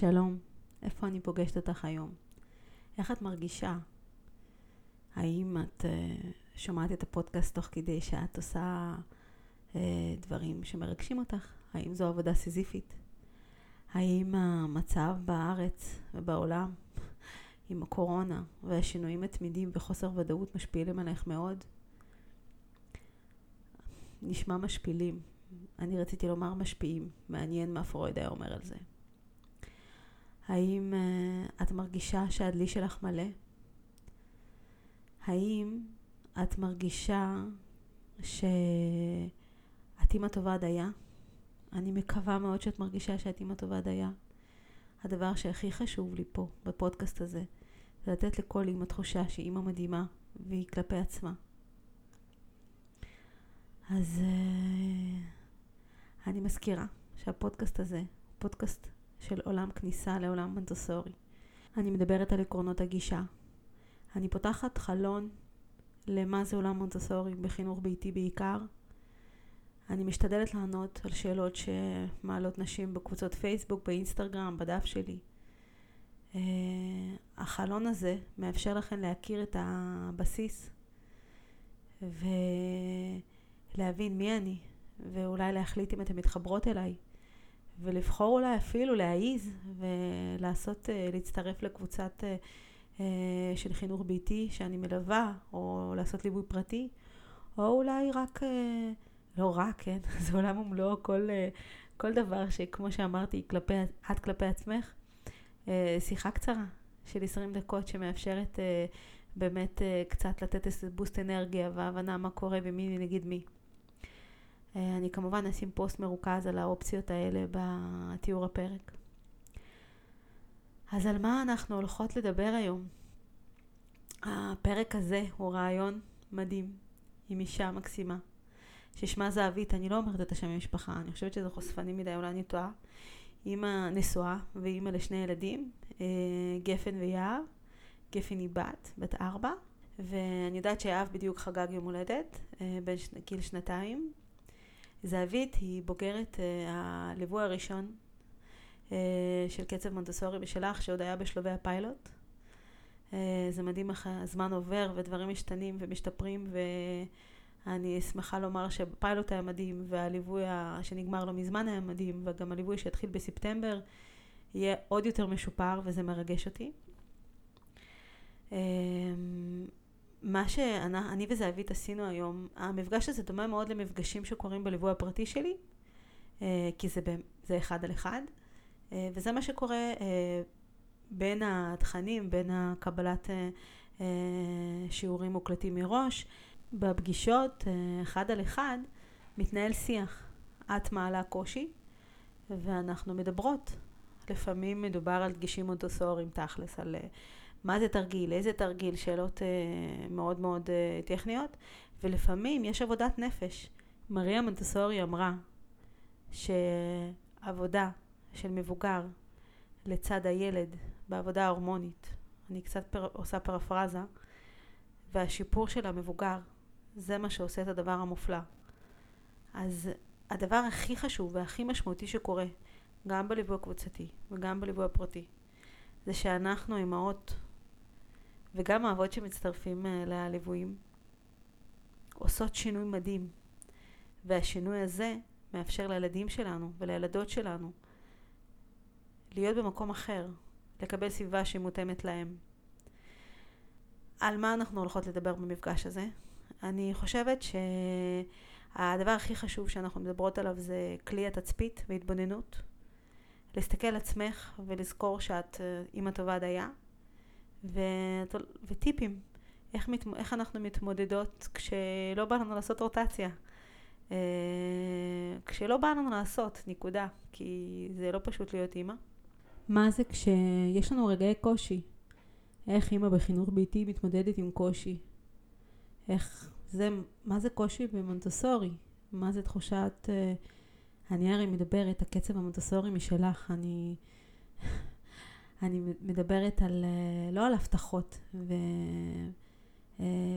שלום, איפה אני פוגשת אותך היום? איך את מרגישה? האם את uh, שומעת את הפודקאסט תוך כדי שאת עושה uh, דברים שמרגשים אותך? האם זו עבודה סיזיפית? האם המצב בארץ ובעולם עם הקורונה והשינויים התמידים וחוסר ודאות משפיעים עליך מאוד? נשמע משפילים. אני רציתי לומר משפיעים. מעניין מה פרויד היה אומר על זה. האם uh, את מרגישה שהדלי שלך מלא? האם את מרגישה שאת אימא טובה דייה? אני מקווה מאוד שאת מרגישה שאת אימא טובה דייה. הדבר שהכי חשוב לי פה, בפודקאסט הזה, זה לתת לכל אימא תחושה שהיא אימא מדהימה והיא כלפי עצמה. אז uh, אני מזכירה שהפודקאסט הזה הוא פודקאסט של עולם כניסה לעולם מנטוסורי. אני מדברת על עקרונות הגישה. אני פותחת חלון למה זה עולם מונטסורי בחינוך ביתי בעיקר. אני משתדלת לענות על שאלות שמעלות נשים בקבוצות פייסבוק, באינסטגרם, בדף שלי. Uh, החלון הזה מאפשר לכם להכיר את הבסיס ולהבין מי אני, ואולי להחליט אם אתן מתחברות אליי. ולבחור אולי אפילו להעיז ולעשות, אה, להצטרף לקבוצת אה, אה, של חינוך ביתי שאני מלווה, או לעשות ליווי פרטי, או אולי רק, לא רק, כן, זה עולם ומלואו, כל, כל דבר שכמו שאמרתי, כלפי, את כלפי עצמך, שיחה קצרה של 20 דקות שמאפשרת באמת קצת לתת איזה בוסט אנרגיה והבנה מה קורה ומי נגיד מי. אה, אני כמובן אשים פוסט מרוכז על האופציות האלה בתיאור הפרק. אז על מה אנחנו הולכות לדבר היום? הפרק הזה הוא רעיון מדהים עם אישה מקסימה ששמה זהבית, אני לא אומרת את השם המשפחה, אני חושבת שזה חושפני מדי, אולי אני טועה. אימא נשואה ואימא לשני ילדים, אה, גפן ויהב. גפן היא בת, בת ארבע, ואני יודעת שיהב בדיוק חגג יום הולדת, אה, בין גיל שנתיים, זהבית היא בוגרת uh, הליווי הראשון uh, של קצב מונטסורי בשלך, שעוד היה בשלבי הפיילוט. Uh, זה מדהים איך הזמן עובר ודברים משתנים ומשתפרים, ואני שמחה לומר שהפיילוט היה מדהים, והליווי שנגמר לא מזמן היה מדהים, וגם הליווי שהתחיל בספטמבר יהיה עוד יותר משופר, וזה מרגש אותי. Uh, מה שאני וזהבית עשינו היום, המפגש הזה דומה מאוד למפגשים שקורים בליווי הפרטי שלי, אה, כי זה, זה אחד על אחד, אה, וזה מה שקורה אה, בין התכנים, בין הקבלת שיעורים מוקלטים מראש. בפגישות, אחד על אחד, מתנהל שיח. את מעלה קושי, ואנחנו מדברות. לפעמים מדובר על דגישים מונטוסוריים תכלס, על מה זה תרגיל, איזה תרגיל, שאלות אה, מאוד מאוד אה, טכניות, ולפעמים יש עבודת נפש. מריה מונטסורי אמרה שעבודה של מבוגר לצד הילד בעבודה ההורמונית, אני קצת פר, עושה פרפרזה, והשיפור של המבוגר, זה מה שעושה את הדבר המופלא. אז הדבר הכי חשוב והכי משמעותי שקורה, גם בליווי הקבוצתי וגם בליווי הפרטי, זה שאנחנו אימהות וגם האבות שמצטרפים אה, לליוויים עושות שינוי מדהים. והשינוי הזה מאפשר לילדים שלנו ולילדות שלנו להיות במקום אחר, לקבל סביבה שהיא מותאמת להם. על מה אנחנו הולכות לדבר במפגש הזה? אני חושבת שהדבר הכי חשוב שאנחנו מדברות עליו זה כלי התצפית והתבוננות. להסתכל על עצמך ולזכור שאת אה, אימא טובה דייה, ו... וטיפים, איך, מת... איך אנחנו מתמודדות כשלא בא לנו לעשות רוטציה. אה, כשלא בא לנו לעשות, נקודה, כי זה לא פשוט להיות אימא. מה זה כשיש לנו רגעי קושי? איך אימא בחינוך ביתי מתמודדת עם קושי? איך זה, מה זה קושי במונטסורי? מה זה תחושת, אה, אני הרי מדברת, הקצב המונטסורי משלך, אני אני מדברת על, אה, לא על הבטחות,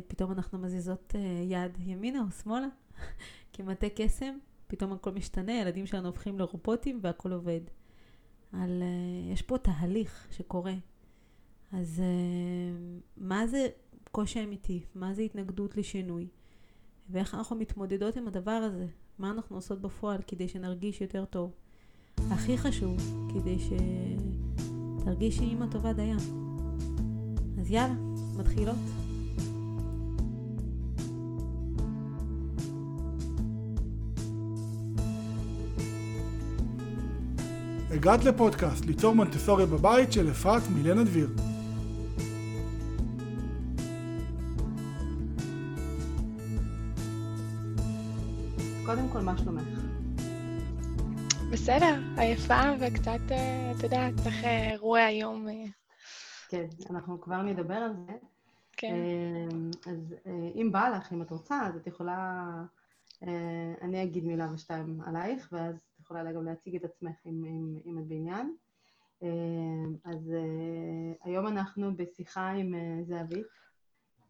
ופתאום אה, אנחנו מזיזות אה, יד ימינה או שמאלה, כמטה קסם, פתאום הכל משתנה, הילדים שלנו הופכים לרובוטים והכל עובד. על יש פה תהליך שקורה. אז מה זה קושי אמיתי? מה זה התנגדות לשינוי? ואיך אנחנו מתמודדות עם הדבר הזה? מה אנחנו עושות בפועל כדי שנרגיש יותר טוב? הכי חשוב, כדי שתרגישי אימא טובה דיין. אז יאללה, מתחילות. הגעת לפודקאסט ליצור מונטסוריה בבית של אפרת מילנה דביר. קודם כל, מה שלומך? בסדר, עייפה וקצת, אה, אתה יודע, צריך אה, אירוע היום. אה. כן, אנחנו כבר נדבר על זה. כן. אז אם בא לך, אם את רוצה, אז את יכולה, אני אגיד מילה ושתיים עלייך, ואז את יכולה גם להציג את עצמך אם, אם, אם את בעניין. אז היום אנחנו בשיחה עם זהבית,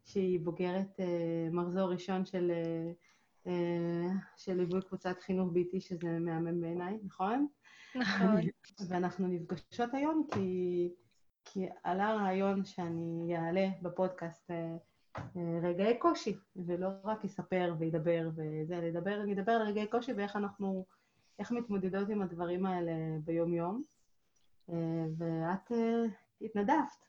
שהיא בוגרת מחזור ראשון של אה, של ליווי קבוצת חינוך ביתי, שזה מהמם בעיניי, נכון? נכון. ואנחנו נפגשות היום כי, כי עלה רעיון שאני אעלה בפודקאסט אה, אה, רגעי קושי, ולא רק אספר וידבר וזה, לדבר, נדבר על רגעי קושי ואיך אנחנו, איך מתמודדות עם הדברים האלה ביום-יום. ואת התנדבת.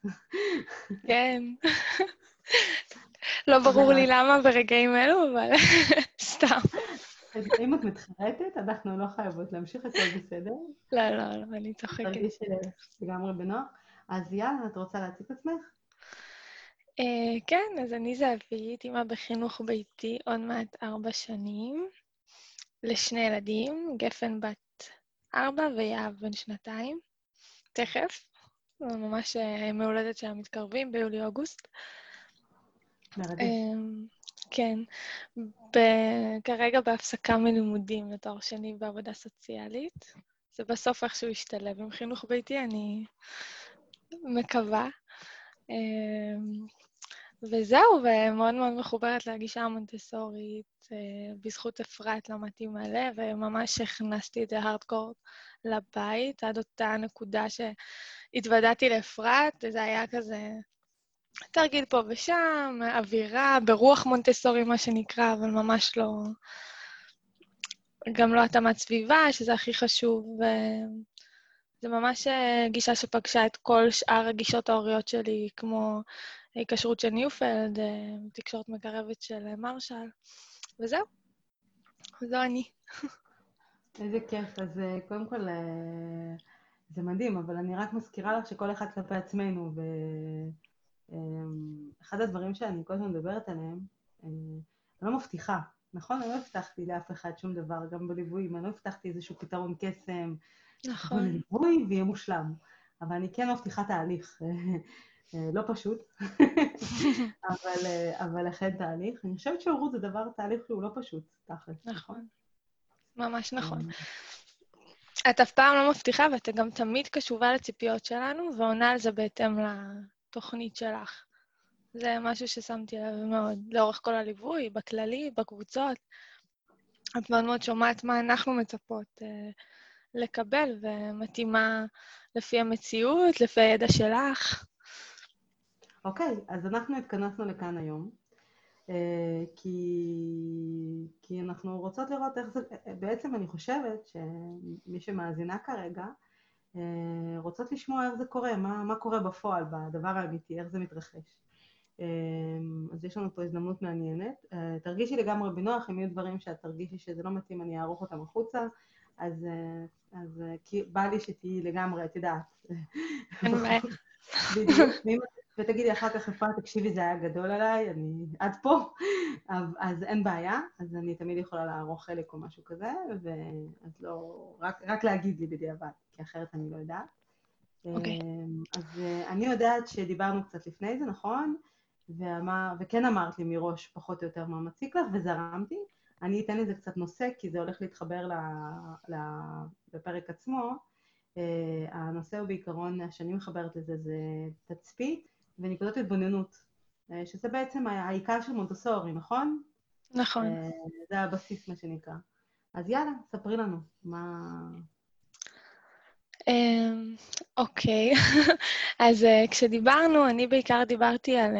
כן. לא ברור לי למה ברגעים אלו, אבל סתם. אם את מתחרטת, אנחנו לא חייבות להמשיך, הכל בסדר. לא, לא, לא, אני צוחקת. תרגיש לגמרי בנוח. אז יאללה, את רוצה להציג את עצמך? אה, כן, אז אני זהבית, אימא בחינוך ביתי עוד מעט ארבע שנים, לשני ילדים, גפן בת ארבע ויהב בן שנתיים. תכף, ממש אה, מהולדת שהם מתקרבים ביולי-אוגוסט. מרגש. כן, כרגע בהפסקה מלימודים לתואר שני בעבודה סוציאלית. זה בסוף איכשהו ישתלב עם חינוך ביתי, אני מקווה. אמ, וזהו, ומאוד מאוד מחוברת לגישה המונטסורית. אה, בזכות אפרת למדתי מלא, וממש הכנסתי את זה הארדקור לבית, עד אותה נקודה שהתוודעתי לאפרת, זה היה כזה תרגיל פה ושם, אווירה, ברוח מונטסורי, מה שנקרא, אבל ממש לא... גם לא התאמת סביבה, שזה הכי חשוב. זה ממש אה, גישה שפגשה את כל שאר הגישות ההוריות שלי, כמו כשרות של ניופלד, אה, תקשורת מקרבת של מרשל, וזהו. זו אני. איזה כיף. אז אה, קודם כל, זה מדהים, אבל אני רק מזכירה לך שכל אחד כלפי עצמנו, ו... אמ, אחד הדברים שאני כל הזמן מדברת עליהם, אה, אני לא מבטיחה, נכון? אני לא הבטחתי לאף אחד שום דבר, גם בליוויים, אני לא הבטחתי איזשהו פתרון קסם. נכון. בליווי ויהיה מושלם. אבל אני כן מבטיחה תהליך. אה, לא פשוט, אבל, אה, אבל אכן תהליך. אני חושבת שהורות זה דבר, תהליך שהוא לא פשוט, תכל'ס. נכון, ממש נכון. את אף פעם לא מבטיחה, ואתה גם תמיד קשובה לציפיות שלנו, ועונה על זה בהתאם התוכנית שלך. זה משהו ששמתי לב מאוד, לאורך כל הליווי, בכללי, בקבוצות. את מאוד מאוד שומעת מה אנחנו מצפות uh, לקבל, ומתאימה לפי המציאות, לפי הידע שלך. אוקיי, okay, אז אנחנו התכנסנו לכאן היום, uh, כי, כי אנחנו רוצות לראות איך זה... בעצם אני חושבת שמי שמאזינה כרגע, אה, רוצות לשמוע איך זה קורה, מה, מה קורה בפועל, בדבר האמיתי, איך זה מתרחש. אה, אז יש לנו פה הזדמנות מעניינת. אה, תרגישי לגמרי בנוח, אם יהיו דברים שאת תרגישי שזה לא מתאים, אני אערוך אותם החוצה. אז, אז כי בא לי שתהיי לגמרי, את יודעת. אין בעיה. בדיוק. ותגידי אחר כך, אפרת, תקשיבי, זה היה גדול עליי, אני עד פה, אז אין בעיה, אז אני תמיד יכולה לערוך חלק או משהו כזה, ואז לא, רק, רק להגיד לי בדיעבד, כי אחרת אני לא יודעת. אוקיי. Okay. אז אני יודעת שדיברנו קצת לפני זה, נכון? ואמר, וכן אמרת לי מראש פחות או יותר מה מציק לך, וזרמתי. אני אתן לזה קצת נושא, כי זה הולך להתחבר ל, ל, לפרק עצמו. Uh, הנושא הוא בעיקרון, שאני מחברת לזה, זה תצפית ונקודות התבוננות, אה, שזה בעצם העיקר של מונטסורי, נכון? נכון. אה, זה הבסיס, מה שנקרא. אז יאללה, ספרי לנו, מה... אמ, אוקיי, אז אה, כשדיברנו, אני בעיקר דיברתי על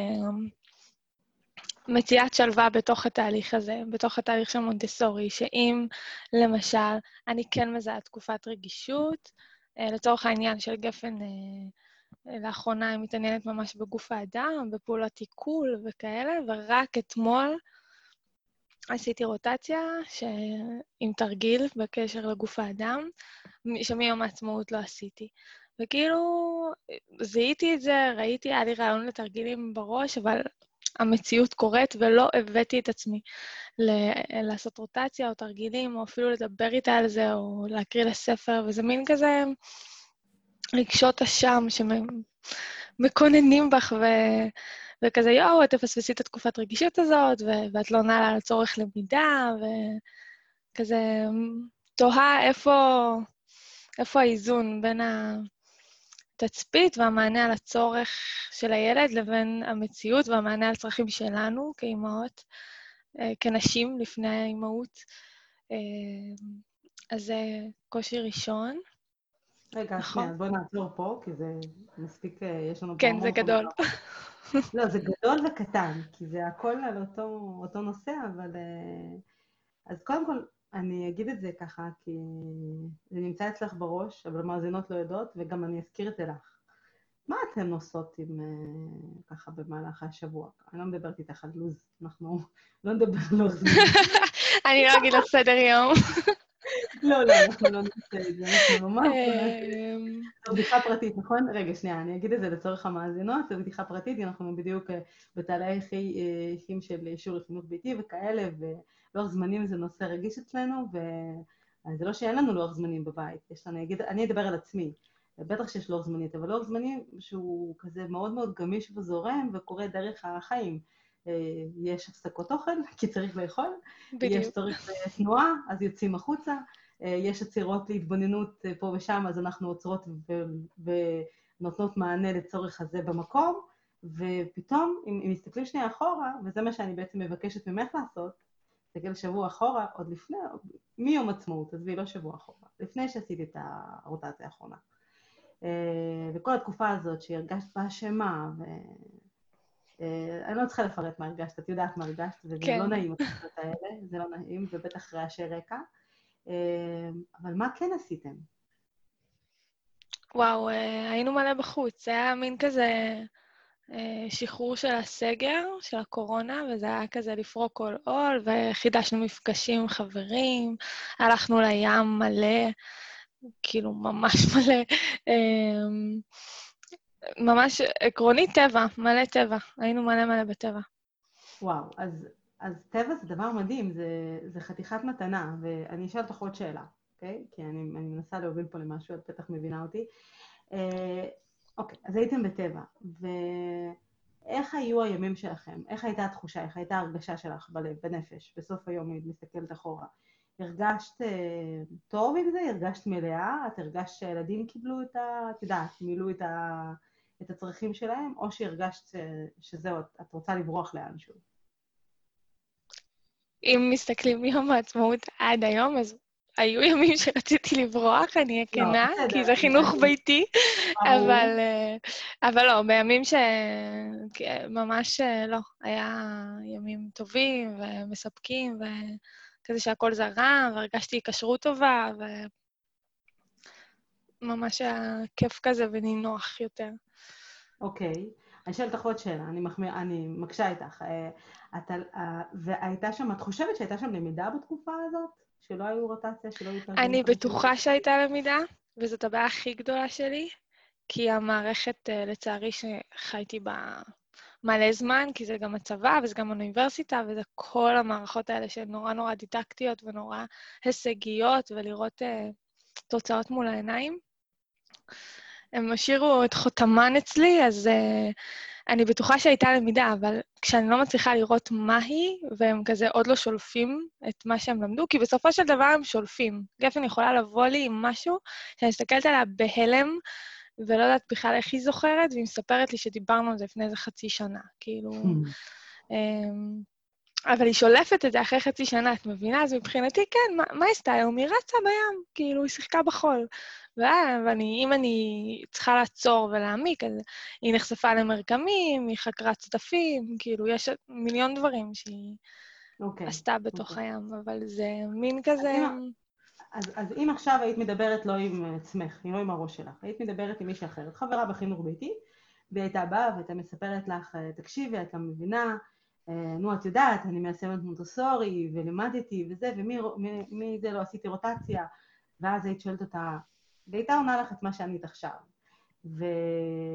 מציאת שלווה בתוך התהליך הזה, בתוך התהליך של מונטסורי, שאם, למשל, אני כן מזהה תקופת רגישות, לצורך העניין של גפן, לאחרונה היא מתעניינת ממש בגוף האדם, בפעולות עיכול וכאלה, ורק אתמול עשיתי רוטציה ש... עם תרגיל בקשר לגוף האדם, שמיום העצמאות לא עשיתי. וכאילו, זיהיתי את זה, ראיתי, היה לי רעיון לתרגילים בראש, אבל המציאות קורית ולא הבאתי את עצמי ל- לעשות רוטציה או תרגילים, או אפילו לדבר איתה על זה, או להקריא לספר, וזה מין כזה רגשות אשם שמקוננים בך, ו... וכזה, יואו, את תפספסי את התקופת רגישות הזאת, ו- ואת לא נעלה על הצורך למידה, וכזה תוהה איפה, איפה האיזון בין התצפית והמענה על הצורך של הילד לבין המציאות והמענה על צרכים שלנו כאימהות, אה, כנשים לפני האימהות. אה, אז זה קושי ראשון. רגע, נכון. שנייה, בואי נעצור פה, כי זה מספיק, אה, יש לנו... כן, זה גדול. לא, זה גדול וקטן, כי זה הכל על אותו, אותו נושא, אבל... אז קודם כל, אני אגיד את זה ככה, כי זה נמצא אצלך בראש, אבל המאזינות לא יודעות, וגם אני אזכיר את זה לך. מה אתן עושות עם, ככה במהלך השבוע? אני לא מדברת איתך על לו"ז, אנחנו לא נדבר על לו"ז. אני לא אגיד לך סדר יום. לא, לא, אנחנו לא נעשה את זה, אנחנו ממש... אמ. זו בדיחה פרטית, נכון? רגע, שנייה, אני אגיד את זה לצורך המאזינות, זו בדיחה פרטית, אנחנו בדיוק אה, בתהליכים של אישור לחינוך ביתי וכאלה, ולוח זמנים זה נושא רגיש אצלנו, וזה לא שאין לנו לוח זמנים בבית, יש לנו, אני אדבר על עצמי. בטח שיש לוח זמנית, אבל לוח זמנים שהוא כזה מאוד מאוד גמיש וזורם וקורה דרך החיים. אה, יש הפסקות אוכל, כי צריך לאכול, בדיוק. יש צורך תנועה, אז יוצאים החוצה, אה, יש עצירות להתבוננות אה, פה ושם, אז אנחנו עוצרות ונותנות מענה לצורך הזה במקום, ופתאום, אם, אם מסתכלים שנייה אחורה, וזה מה שאני בעצם מבקשת ממך לעשות, תסתכל שבוע אחורה, עוד לפני, מיום עצמאות, עזבי, לא שבוע אחורה, לפני שעשיתי את הרוטציה האחרונה. וכל התקופה הזאת שהרגשת בה אשמה, ו... אה, אני לא צריכה לפרט מה הרגשת, את יודעת מה הרגשת, וזה כן. לא נעים האלה, זה לא נעים, ובטח רעשי רקע. אה, אבל מה כן עשיתם? וואו, אה, היינו מלא בחוץ. זה היה מין כזה שחרור של הסגר, של הקורונה, וזה היה כזה לפרוק כל עול, וחידשנו מפגשים עם חברים, הלכנו לים מלא, כאילו ממש מלא. ממש עקרונית טבע, מלא טבע. היינו מלא מלא בטבע. וואו, אז, אז טבע זה דבר מדהים, זה, זה חתיכת מתנה, ואני אשאל אותך עוד שאלה, אוקיי? כי אני, אני מנסה להוביל פה למשהו, את בטח מבינה אותי. אה, אוקיי, אז הייתם בטבע, ואיך היו הימים שלכם? איך הייתה התחושה, איך הייתה ההרגשה שלך בלב, בנפש, בסוף היום, אם מסתכלת אחורה? הרגשת אה, טוב עם זה? הרגשת מלאה? את הרגשת שהילדים קיבלו את ה... את יודעת, מילאו את ה... את הצרכים שלהם, או שהרגשת שזהו, את רוצה לברוח לאנשהו? אם מסתכלים מיום העצמאות עד היום, אז היו ימים שרציתי לברוח, אני אהיה לא, כנה, לא, כי זה חינוך ביתי, אבל, אה, אבל לא, בימים שממש לא, היה ימים טובים ומספקים, וכזה שהכל זרם, והרגשתי היקשרות טובה, וממש היה כיף כזה ונינוח יותר. אוקיי. אני שואלת אותך עוד שאלה, אני, מחמיר, אני מקשה איתך. אה, את, אה, והייתה שם, את חושבת שהייתה שם למידה בתקופה הזאת? שלא היו רוטציה, שלא היו... אני בטוחה שהייתה למידה, וזאת הבעיה הכי גדולה שלי, כי המערכת, אה, לצערי, שחייתי בה מלא זמן, כי זה גם הצבא וזה גם אוניברסיטה, וזה כל המערכות האלה שהן נורא נורא דידקטיות ונורא הישגיות, ולראות uh, תוצאות מול העיניים. הם השאירו את חותמן אצלי, אז uh, אני בטוחה שהייתה למידה, אבל כשאני לא מצליחה לראות מה היא, והם כזה עוד לא שולפים את מה שהם למדו, כי בסופו של דבר הם שולפים. גפן יכולה לבוא לי עם משהו שאני מסתכלת עליה בהלם, ולא יודעת בכלל איך היא זוכרת, והיא מספרת לי שדיברנו על זה לפני איזה חצי שנה. כאילו... um, אבל היא שולפת את זה אחרי חצי שנה, את מבינה? אז מבחינתי, כן, מה, מה היא עשתה היום? היא רצה בים, כאילו, היא שיחקה בחול. ואם אני צריכה לעצור ולהעמיק, אז היא נחשפה למרקמים, היא חקרה צדפים, כאילו, יש מיליון דברים שהיא okay. אוקיי, עשתה בתוך okay. אוקיי. הים, אבל זה מין כזה... אז, אז אם עכשיו היית מדברת לא עם עצמך, לא עם הראש שלך, היית מדברת עם מישהי אחרת, חברה בחינוך ביתי, והיא הייתה באה והייתה מספרת לך, תקשיבי, את לא מבינה, אה, נו, את יודעת, אני מיישמת מונטוסורי, ולימדתי וזה, ומי זה לא עשיתי רוטציה, ואז היית שואלת אותה, והייתה עונה לך את מה שענית עכשיו. ו...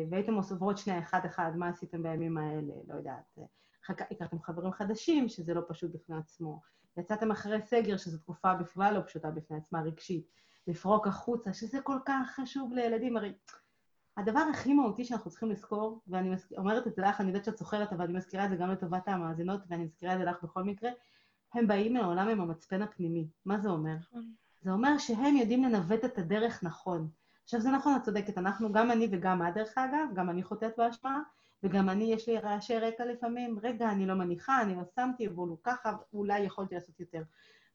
והייתם עוברות שנייה אחד-אחד, מה עשיתם בימים האלה, לא יודעת. הכרתם חברים חדשים, שזה לא פשוט בפני עצמו. יצאתם אחרי סגר, שזו תקופה בכלל לא פשוטה בפני עצמה, רגשית. לפרוק החוצה, שזה כל כך חשוב לילדים. הרי הדבר הכי מהותי שאנחנו צריכים לזכור, ואני מזכ... אומרת את זה לך, אני יודעת שאת זוכרת, אבל אני מזכירה את זה גם לטובת המאזינות, ואני מזכירה את זה לך בכל מקרה, הם באים מהעולם עם המצפן הפנימי. מה זה אומר? נכון. זה אומר שהם יודעים לנווט את הדרך נכון. עכשיו, זה נכון, את צודקת, אנחנו, גם אני וגם את, דרך אגב, גם אני חוטאת בהשפעה, וגם אני, יש לי רעשי רקע לפעמים, רגע, אני לא מניחה, אני לא שמתי, אבל ככה, אולי יכולתי לעשות יותר.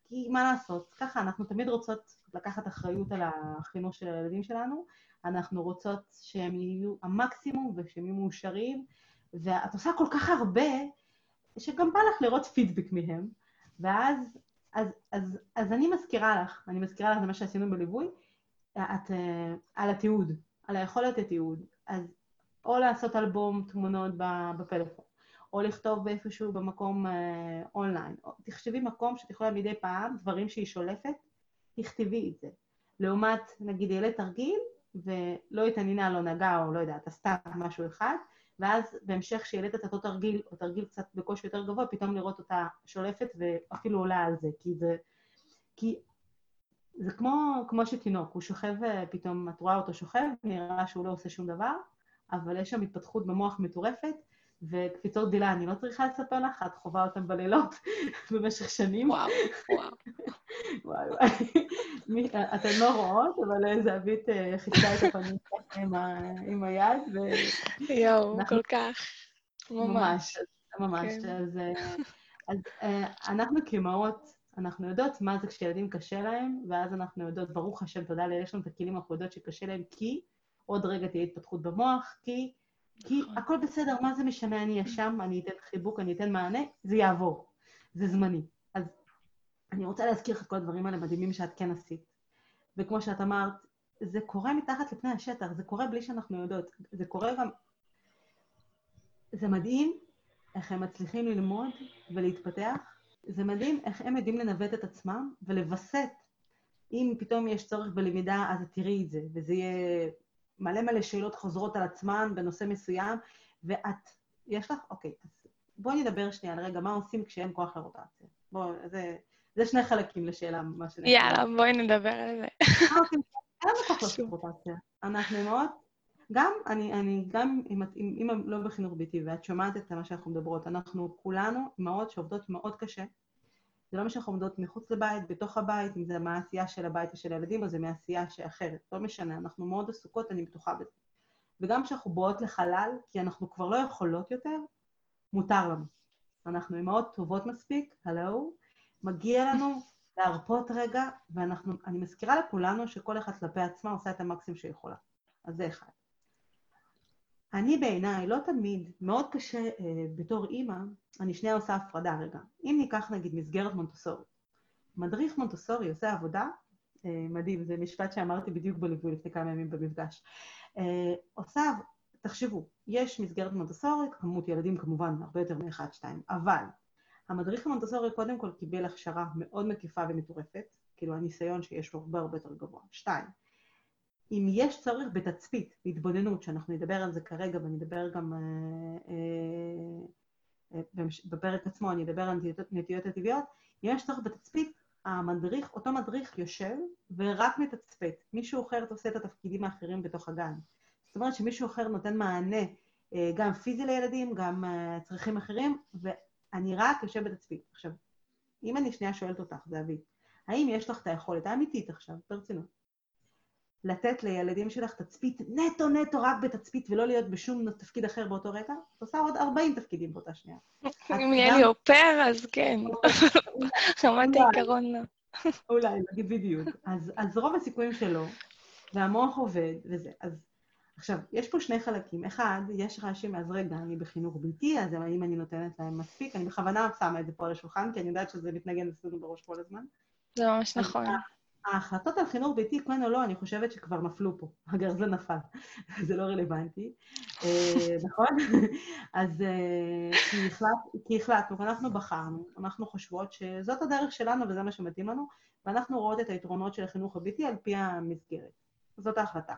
כי מה לעשות, ככה, אנחנו תמיד רוצות לקחת אחריות על החינוך של הילדים שלנו, אנחנו רוצות שהם יהיו המקסימום ושהם יהיו מאושרים, ואת עושה כל כך הרבה, שגם בא לך לראות פידבק מהם, ואז אז, אז, אז אני מזכירה לך, אני מזכירה לך, זה מה שעשינו בליווי, את, uh, על התיעוד, על היכולת לתיעוד. אז או לעשות אלבום תמונות בפלאפון, או לכתוב איפשהו במקום uh, אונליין. או, תחשבי מקום שאת יכולה מדי פעם, דברים שהיא שולפת, תכתבי את זה. לעומת, נגיד, ילד תרגיל, ולא התעניינה, לא נגעה, או לא יודעת, עשתה משהו אחד, ואז בהמשך כשהעלית את אותו תרגיל, או תרגיל קצת בקושי יותר גבוה, פתאום לראות אותה שולפת ואפילו עולה על זה, כי זה... כי זה כמו, כמו שתינוק, הוא שוכב, פתאום את רואה אותו שוכב, נראה שהוא לא עושה שום דבר, אבל יש שם התפתחות במוח מטורפת, וקפיצות גדילה, אני לא צריכה לספר לך, את חווה אותן בלילות במשך שנים. וואו, וואו. וואי וואי. אתן לא רואות, אבל זהבית אה, חיצה את הפנים עם, היד, ו... יואו, כל כך. ממש. ממש. כן. אז, אה, אז אה, אנחנו כאימהות, אנחנו יודעות מה זה כשילדים קשה להם, ואז אנחנו יודעות, ברוך השם, תודה לאל, יש לנו את הכלים, אנחנו יודעות שקשה להם, כי עוד רגע תהיה התפתחות במוח, כי כי נכון. הכל בסדר, מה זה משנה, אני אשם, אני אתן חיבוק, אני אתן מענה, זה יעבור, זה זמני. אז אני רוצה להזכיר לך את כל הדברים האלה מדהימים שאת כן עשית. וכמו שאת אמרת, זה קורה מתחת לפני השטח, זה קורה בלי שאנחנו יודעות. זה קורה גם... זה מדהים איך הם מצליחים ללמוד ולהתפתח, זה מדהים איך הם יודעים לנווט את עצמם ולווסת. אם פתאום יש צורך בלמידה, אז תראי את זה, וזה יהיה מלא מלא שאלות חוזרות על עצמן בנושא מסוים, ואת, יש לך? אוקיי, אז בואי נדבר שנייה על רגע, מה עושים כשאין כוח לרוטציה. בואי, זה, זה שני חלקים לשאלה, מה שנקרא. יאללה, בואי נדבר על זה. אין לנו כוח לעשות רוטציה. אנחנו מאוד, גם, אני, אני גם, אם את אם, אם לא בחינוך ביתי ואת שומעת את מה שאנחנו מדברות, אנחנו כולנו אימהות שעובדות מאוד קשה, זה לא משנה שאנחנו עומדות מחוץ לבית, בתוך הבית, אם זה מהעשייה של הבית ושל הילדים, או זה מעשייה שאחרת. לא משנה, אנחנו מאוד עסוקות, אני בטוחה בזה. וגם כשאנחנו באות לחלל, כי אנחנו כבר לא יכולות יותר, מותר לנו. אנחנו אימהות טובות מספיק, הלו, מגיע לנו להרפות רגע, ואני מזכירה לכולנו שכל אחת כלפי עצמה עושה את המקסימום שהיא יכולה. אז זה אחד. אני בעיניי, לא תמיד, מאוד קשה אה, בתור אימא, אני שנייה עושה הפרדה רגע. אם ניקח נגיד מסגרת מונטוסורי, מדריך מונטוסורי עושה עבודה, אה, מדהים, זה משפט שאמרתי בדיוק בליווי לפני כמה ימים במפגש. אה, עושה, תחשבו, יש מסגרת מונטוסורי, כמות ילדים כמובן הרבה יותר מאחד, שתיים, אבל המדריך המונטוסורי קודם כל קיבל הכשרה מאוד מקיפה ומטורפת, כאילו הניסיון שיש לו הרבה הרבה יותר גבוה. שתיים, אם יש צורך בתצפית, בהתבוננות, שאנחנו נדבר על זה כרגע ואני אדבר גם אה, אה, אה, בפרק עצמו, אני אדבר על נטיות הטבעיות, אם יש צורך בתצפית, המדריך, אותו מדריך יושב ורק מתצפת. מישהו אחר עושה את התפקידים האחרים בתוך הגן. זאת אומרת שמישהו אחר נותן מענה גם פיזי לילדים, גם צרכים אחרים, ואני רק יושב בתצפית. עכשיו, אם אני שנייה שואלת אותך, זהבית, האם יש לך את היכולת האמיתית עכשיו, ברצינות, לתת לילדים שלך תצפית נטו נטו רק בתצפית ולא להיות בשום תפקיד אחר באותו רגע, את עושה עוד 40 תפקידים באותה שנייה. אם יהיה לי אופר, אז כן. רמת העיקרון לא. אולי, בדיוק. אז, רוב הסיכויים שלא, והמוח עובד וזה. אז עכשיו, יש פה שני חלקים. אחד, יש רעשים, אז רגע, אני בחינוך ביתי, אז האם אני נותנת להם מספיק? אני בכוונה שמה את זה פה על השולחן, כי אני יודעת שזה מתנגן אצלנו בראש כל הזמן. זה ממש נכון. ההחלטות על חינוך ביתי, כן או לא, אני חושבת שכבר נפלו פה. הגרזן נפל, זה לא רלוונטי. אה, נכון? אז אה, כי החלטנו, ואנחנו בחרנו, אנחנו חושבות שזאת הדרך שלנו וזה מה שמתאים לנו, ואנחנו רואות את היתרונות של החינוך הביתי על פי המסגרת. זאת ההחלטה.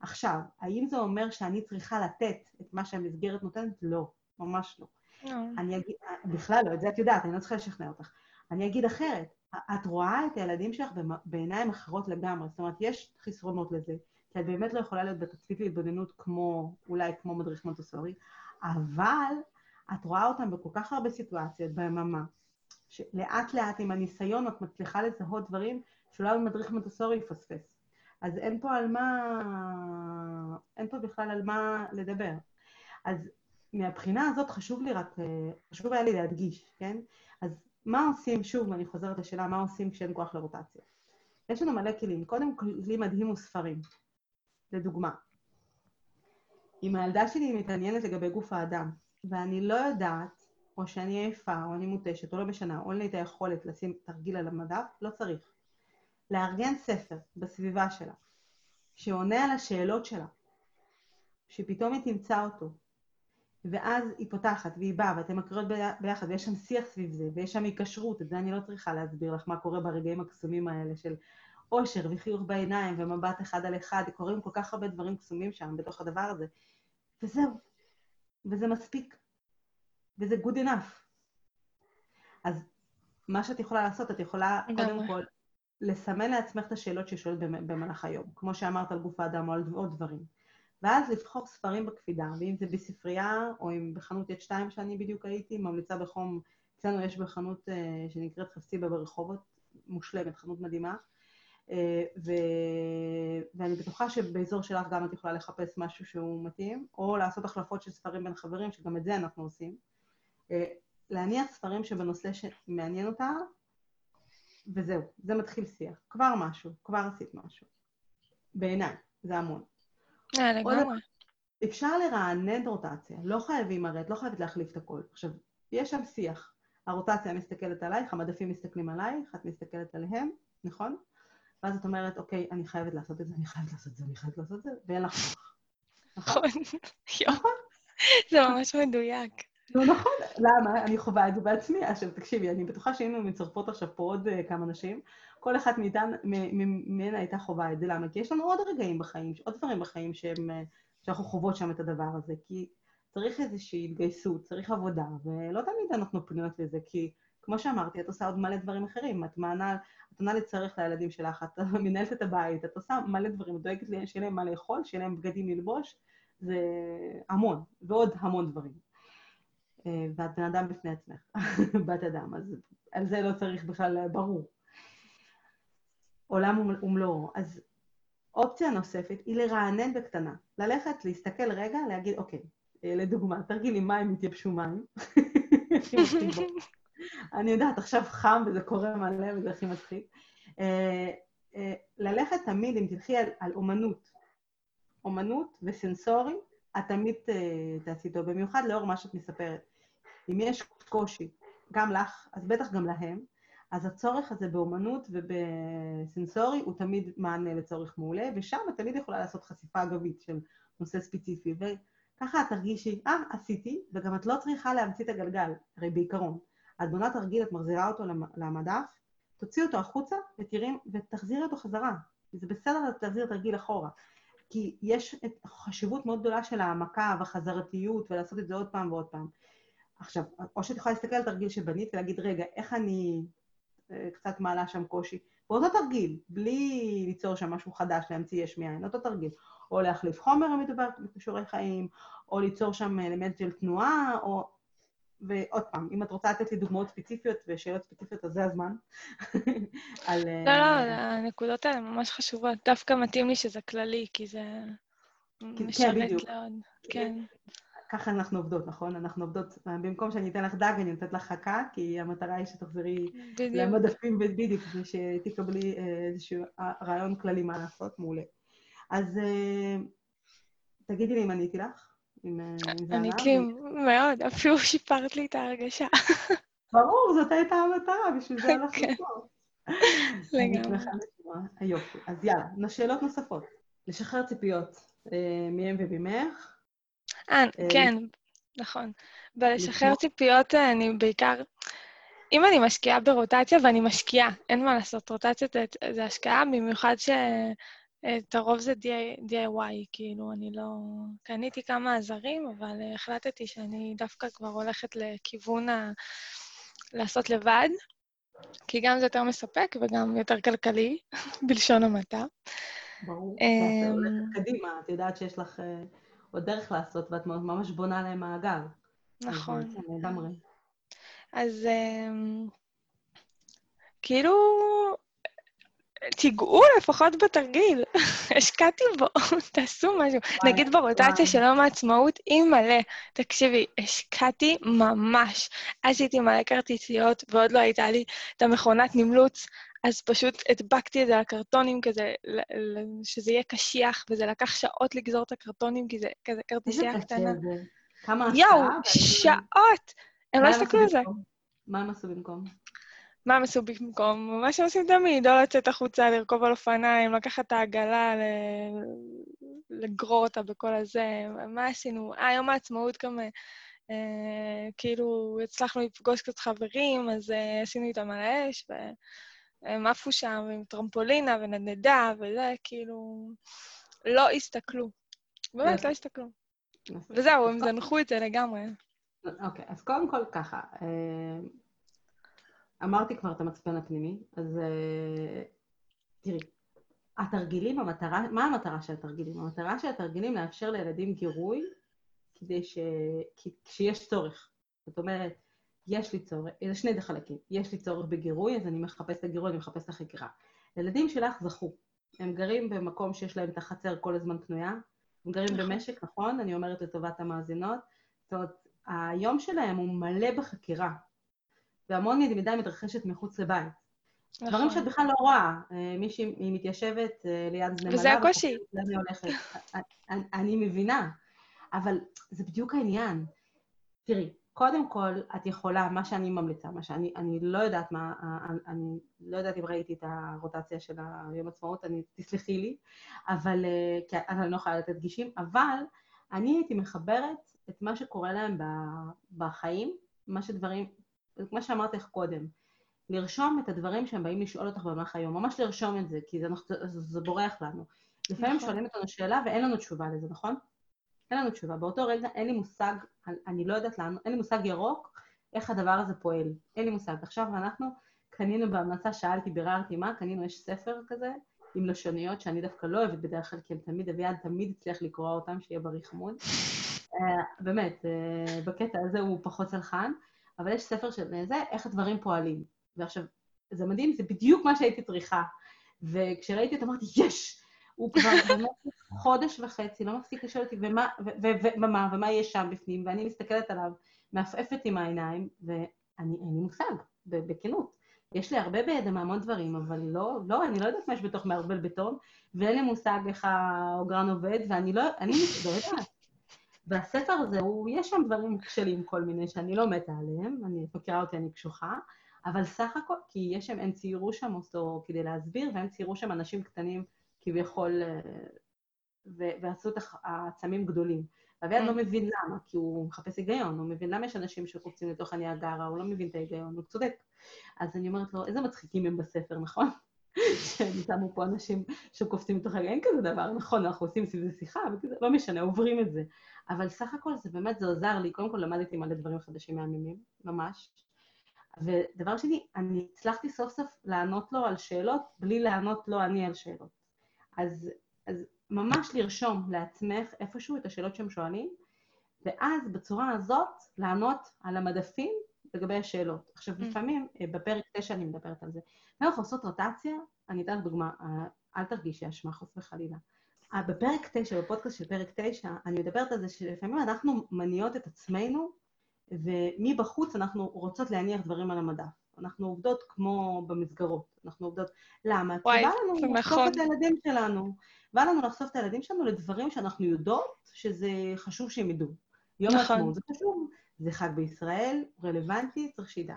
עכשיו, האם זה אומר שאני צריכה לתת את מה שהמסגרת נותנת? לא, ממש לא. לא. אני אגיד, בכלל לא, את זה את יודעת, אני לא צריכה לשכנע אותך. אני אגיד אחרת, את רואה את הילדים שלך בעיניים אחרות לגמרי, זאת אומרת, יש חסרונות לזה, כי את באמת לא יכולה להיות בתצפית להתבוננות כמו, אולי כמו מדריך מונטסורי, אבל את רואה אותם בכל כך הרבה סיטואציות ביממה, שלאט לאט עם הניסיון את מצליחה לזהות דברים שאולי מדריך מונטסורי יפספס. אז אין פה על מה, אין פה בכלל על מה לדבר. אז מהבחינה הזאת חשוב לי רק, חשוב היה לי להדגיש, כן? אז מה עושים, שוב, אני חוזרת לשאלה, מה עושים כשאין כוח לרוטציה? יש לנו מלא כלים. קודם כל, כלי מדהים הוא ספרים. לדוגמה, אם הילדה שלי מתעניינת לגבי גוף האדם, ואני לא יודעת, או שאני עייפה, או אני מותשת, או לא משנה, או אין לי את היכולת לשים תרגיל על המדף, לא צריך. לארגן ספר בסביבה שלה, שעונה על השאלות שלה, שפתאום היא תמצא אותו, ואז היא פותחת והיא באה ואתן מקריאות ביחד ויש שם שיח סביב זה ויש שם היקשרות, את זה אני לא צריכה להסביר לך מה קורה ברגעים הקסומים האלה של אושר וחיוך בעיניים ומבט אחד על אחד, קורים כל כך הרבה דברים קסומים שם בתוך הדבר הזה. וזהו, וזה מספיק, וזה good enough. אז מה שאת יכולה לעשות, את יכולה קודם כל לסמן לעצמך את השאלות ששואלת במהלך היום, כמו שאמרת על גוף האדם או על עוד דברים. ואז לבחור ספרים בקפידה, ואם זה בספרייה, או אם בחנות יד שתיים שאני בדיוק הייתי, ממליצה בחום, אצלנו יש בחנות uh, שנקראת חפציבה ברחובות, מושלמת, חנות מדהימה, uh, ו... ואני בטוחה שבאזור שלך גם את יכולה לחפש משהו שהוא מתאים, או לעשות החלפות של ספרים בין חברים, שגם את זה אנחנו עושים. Uh, להניח ספרים שבנושא שמעניין אותה, וזהו, זה מתחיל שיח. כבר משהו, כבר עשית משהו. בעיניי, זה המון. אה, לגמרי. אפשר לרענן רוטציה, לא חייבים הרי, את לא חייבת להחליף את הכל. עכשיו, יש שם שיח. הרוטציה מסתכלת עלייך, המדפים מסתכלים עלייך, את מסתכלת עליהם, נכון? ואז את אומרת, אוקיי, אני חייבת לעשות את זה, אני חייבת לעשות את זה, אני חייבת לעשות את זה, ואין לך כוח. נכון. נכון? זה ממש מדויק. לא נכון, למה? אני חווה את זה בעצמי. עכשיו, תקשיבי, אני בטוחה שהיינו מצרפות עכשיו פה עוד uh, כמה נשים, כל אחת ממנה הייתה חווה את זה. למה? כי יש לנו עוד רגעים בחיים, עוד דברים בחיים שהם, uh, שאנחנו חוות שם את הדבר הזה. כי צריך איזושהי התגייסות, צריך עבודה, ולא תמיד אנחנו פנויות לזה, כי כמו שאמרתי, את עושה עוד מלא דברים אחרים. את מענה, את עונה לצורך לילדים שלך, את מנהלת את הבית, את עושה מלא דברים, את דואגת שיהיה להם מה לאכול, שיהיה להם בגדים ללבוש, זה המון, ועוד המון דברים. אה, ואת בן אדם בפני עצמך, בת אדם, אז על זה לא צריך בכלל, ברור. עולם ומלואו. אז אופציה נוספת היא לרענן בקטנה. ללכת, להסתכל רגע, להגיד, אוקיי, אה, לדוגמה, תרגיל עם מים, התייבשו מים. אני יודעת, עכשיו חם וזה קורה מלא וזה הכי מצחיק. אה, ללכת תמיד, אם תלכי על, על אומנות, אומנות וסנסורי, את תמיד תעשי טוב, במיוחד לאור מה שאת מספרת. אם יש קושי, גם לך, אז בטח גם להם, אז הצורך הזה באומנות ובסנסורי הוא תמיד מענה לצורך מעולה, ושם את תמיד יכולה לעשות חשיפה אגבית של נושא ספציפי, וככה את תרגישי, אה, עשיתי, וגם את לא צריכה להמציא את הגלגל, הרי בעיקרון. את בונה תרגיל, את מחזירה אותו למדף, תוציאי אותו החוצה ותראי, ותחזירי אותו חזרה. זה בסדר להחזיר תרגיל אחורה. כי יש חשיבות מאוד גדולה של העמקה והחזרתיות ולעשות את זה עוד פעם ועוד פעם. עכשיו, או שאת יכולה להסתכל על תרגיל שבנית ולהגיד, רגע, איך אני אה, קצת מעלה שם קושי? באותו תרגיל, בלי ליצור שם משהו חדש, להמציא יש מאין, אותו תרגיל. או להחליף חומר אם מדובר בכישורי חיים, או ליצור שם אלמנט של תנועה, או ועוד פעם, אם את רוצה לתת לי דוגמאות ספציפיות ושאלות ספציפיות, אז זה הזמן. על... לא, לא, הנקודות האלה ממש חשובות. דווקא מתאים לי שזה כללי, כי זה כן, בדיוק. לעוד. כן. ככה אנחנו עובדות, נכון? אנחנו עובדות, במקום שאני אתן לך דג, אני נותנת לך חכה, כי המטרה היא שתחזרי בדיוק. למדפים בדיוק, ושתקבלי אה, איזשהו רעיון כללי מה לעשות, מעולה. אז אה, תגידי לי אם עניתי לך, אם אה, זה. ענית לי מאוד, אפילו שיפרת לי את ההרגשה. ברור, זאת הייתה המטרה, בשביל זה אנחנו כן. פה. לגמרי. יופי. אז יאללה, שאלות נוספות. לשחרר ציפיות אה, מהם וממך. אה, אה, כן, נכון. בלשחרר ציפיות אה, אני בעיקר... אם אני משקיעה ברוטציה, ואני משקיעה, אין מה לעשות, רוטציה זה, זה השקעה, במיוחד שאת הרוב זה DIY, כאילו, אני לא... קניתי כמה עזרים, אבל החלטתי שאני דווקא כבר הולכת לכיוון ה... לעשות לבד, כי גם זה יותר מספק וגם יותר כלכלי, בלשון המעטה. ברור. אמ, ואת הולכת קדימה, את יודעת שיש לך עוד דרך לעשות, ואת ממש בונה להם מעגל. נכון. אז, לגמרי. אז אמ, כאילו, תיגעו לפחות בתרגיל, השקעתי בו, תעשו משהו. נגיד ברוטציה וואי. של יום העצמאות, היא מלא. תקשיבי, השקעתי ממש. עשיתי מלא כרטיסיות, ועוד לא הייתה לי את המכונת נמלוץ, אז פשוט הדבקתי את זה על קרטונים כזה, שזה יהיה קשיח, וזה לקח שעות לגזור את הקרטונים, כי זה כזה איזה כרטיסייה קטנה. זה. כמה השקעה. יואו, שעות! הם לא הסתכלו על זה. מה הם עשו במקום? מה הם עשו במקום? מה שהם עושים תמיד, או לצאת החוצה, לרכוב על אופניים, לקחת את העגלה, ל- לגרור אותה בכל הזה. מה עשינו? אה, יום העצמאות גם, אה, כאילו, הצלחנו לפגוש קצת חברים, אז אה, עשינו איתם על האש, והם עפו שם עם טרמפולינה ונדנדה וזה, כאילו, לא הסתכלו. באמת. לא הסתכלו. וזהו, הם זנחו את זה לגמרי. אוקיי, אז קודם כל ככה, אה, אמרתי כבר את המצפן הפנימי, אז אה, תראי, התרגילים, המטרה, מה המטרה של התרגילים? המטרה של התרגילים לאפשר לילדים גירוי כדי ש... כשיש צורך. זאת אומרת, יש לי צורך, זה שני חלקים, יש לי צורך בגירוי, אז אני מחפש את הגירוי, אני מחפש את החקירה. הילדים שלך זכו, הם גרים במקום שיש להם את החצר כל הזמן פנויה, הם גרים נכון. במשק, נכון? אני אומרת לטובת המאזינות. זאת אומרת, היום שלהם הוא מלא בחקירה, והמון למידה מתרחשת מחוץ לבית. דברים נכון. שאת בכלל לא רואה. אה, מישהי מתיישבת אה, ליד זנמלה. וזה הקושי. הולכת. אני- אני- אני מבינה, אבל זה בדיוק העניין. תראי, קודם כל, את יכולה, מה שאני ממליצה, מה שאני אני לא יודעת מה, אני, אני לא יודעת אם ראיתי את הרוטציה של היום עצמאות, אני, תסלחי לי, אבל, אה, כי אני לא יכולה לתת גישים, אבל אני הייתי מחברת את מה שקורה להם בחיים, מה שדברים, מה שאמרתי לך קודם, לרשום את הדברים שהם באים לשאול אותך במהלך היום, ממש לרשום את זה, כי זה, זה, זה בורח לנו. לפעמים נכון. שואלים אותנו שאלה ואין לנו תשובה לזה, נכון? אין לנו תשובה. באותו רגע אין לי מושג, אני לא יודעת לענות, אין לי מושג ירוק איך הדבר הזה פועל. אין לי מושג. עכשיו אנחנו קנינו בהמלצה, שאלתי, ביררתי מה, קנינו, יש ספר כזה עם לשוניות שאני דווקא לא אוהבת בדרך כלל, כי הם תמיד, אביעד תמיד הצליח לקרוא אותם, שיהיה בריא חמוד. אה, באמת, אה, בקטע הזה הוא פחות סלחן, אבל יש ספר של זה, איך הדברים פועלים. ועכשיו, זה מדהים, זה בדיוק מה שהייתי צריכה. וכשראיתי אותו אמרתי, יש! הוא כבר באמת חודש וחצי, לא מפסיק לשאול אותי, ומה, ו- ו- ו- ומה, ומה יש שם בפנים, ואני מסתכלת עליו, מעפעפת עם העיניים, ואני, אין לי מושג, בכנות. יש לי הרבה בידע מהמון דברים, אבל לא, לא, אני לא יודעת מה יש בתוך מערבל בטון, ואין לי מושג איך האוגרן עובד, ואני לא, אני לא יודעת. והספר הזה, הוא, יש שם דברים כשלים כל מיני שאני לא מתה עליהם, אני מכירה אותי, אני קשוחה, אבל סך הכל, כי יש שם, הם ציירו שם אותו כדי להסביר, והם ציירו שם אנשים קטנים כביכול, אה, ועשו את העצמים גדולים. ואביעד לא מבין למה, כי הוא מחפש היגיון, הוא מבין למה יש אנשים שקופצים לתוך הניאגרה, הוא לא מבין את ההיגיון, הוא צודק. אז אני אומרת לו, איזה מצחיקים הם בספר, נכון? שהם שמו פה אנשים שקופצים לתוך ההיגיון, אין כזה דבר, נכון, אנחנו עושים סביב זה שיחה, וכזה, לא משנה, עוברים את זה. אבל סך הכל זה באמת, זה עוזר לי, קודם כל למדתי מלא דברים חדשים מהממים, ממש. ודבר שני, אני הצלחתי סוף סוף לענות לו על שאלות, בלי לענות לו אני על שאלות. אז, אז ממש לרשום לעצמך איפשהו את השאלות שהם שואלים, ואז בצורה הזאת לענות על המדפים לגבי השאלות. עכשיו, Mm. לפעמים, אה, בפרק 9 אני מדברת על זה, אנחנו עושות רוטציה, אני אתן לך דוגמה, אה, אל תרגישי אשמה, חוץ וחלילה. אה, בפרק 9, בפודקאסט של פרק 9, אני מדברת על זה שלפעמים אנחנו מניעות את עצמנו, ומבחוץ אנחנו רוצות להניח דברים על המדף. אנחנו עובדות כמו במסגרות, אנחנו עובדות... למה? וואי, כי בא לנו זה לחשוף נכון. את הילדים שלנו. בא לנו לחשוף את הילדים שלנו לדברים שאנחנו יודעות שזה חשוב שהם ידעו. יום נכון. זה חשוב, זה חג בישראל, רלוונטי, צריך שידע.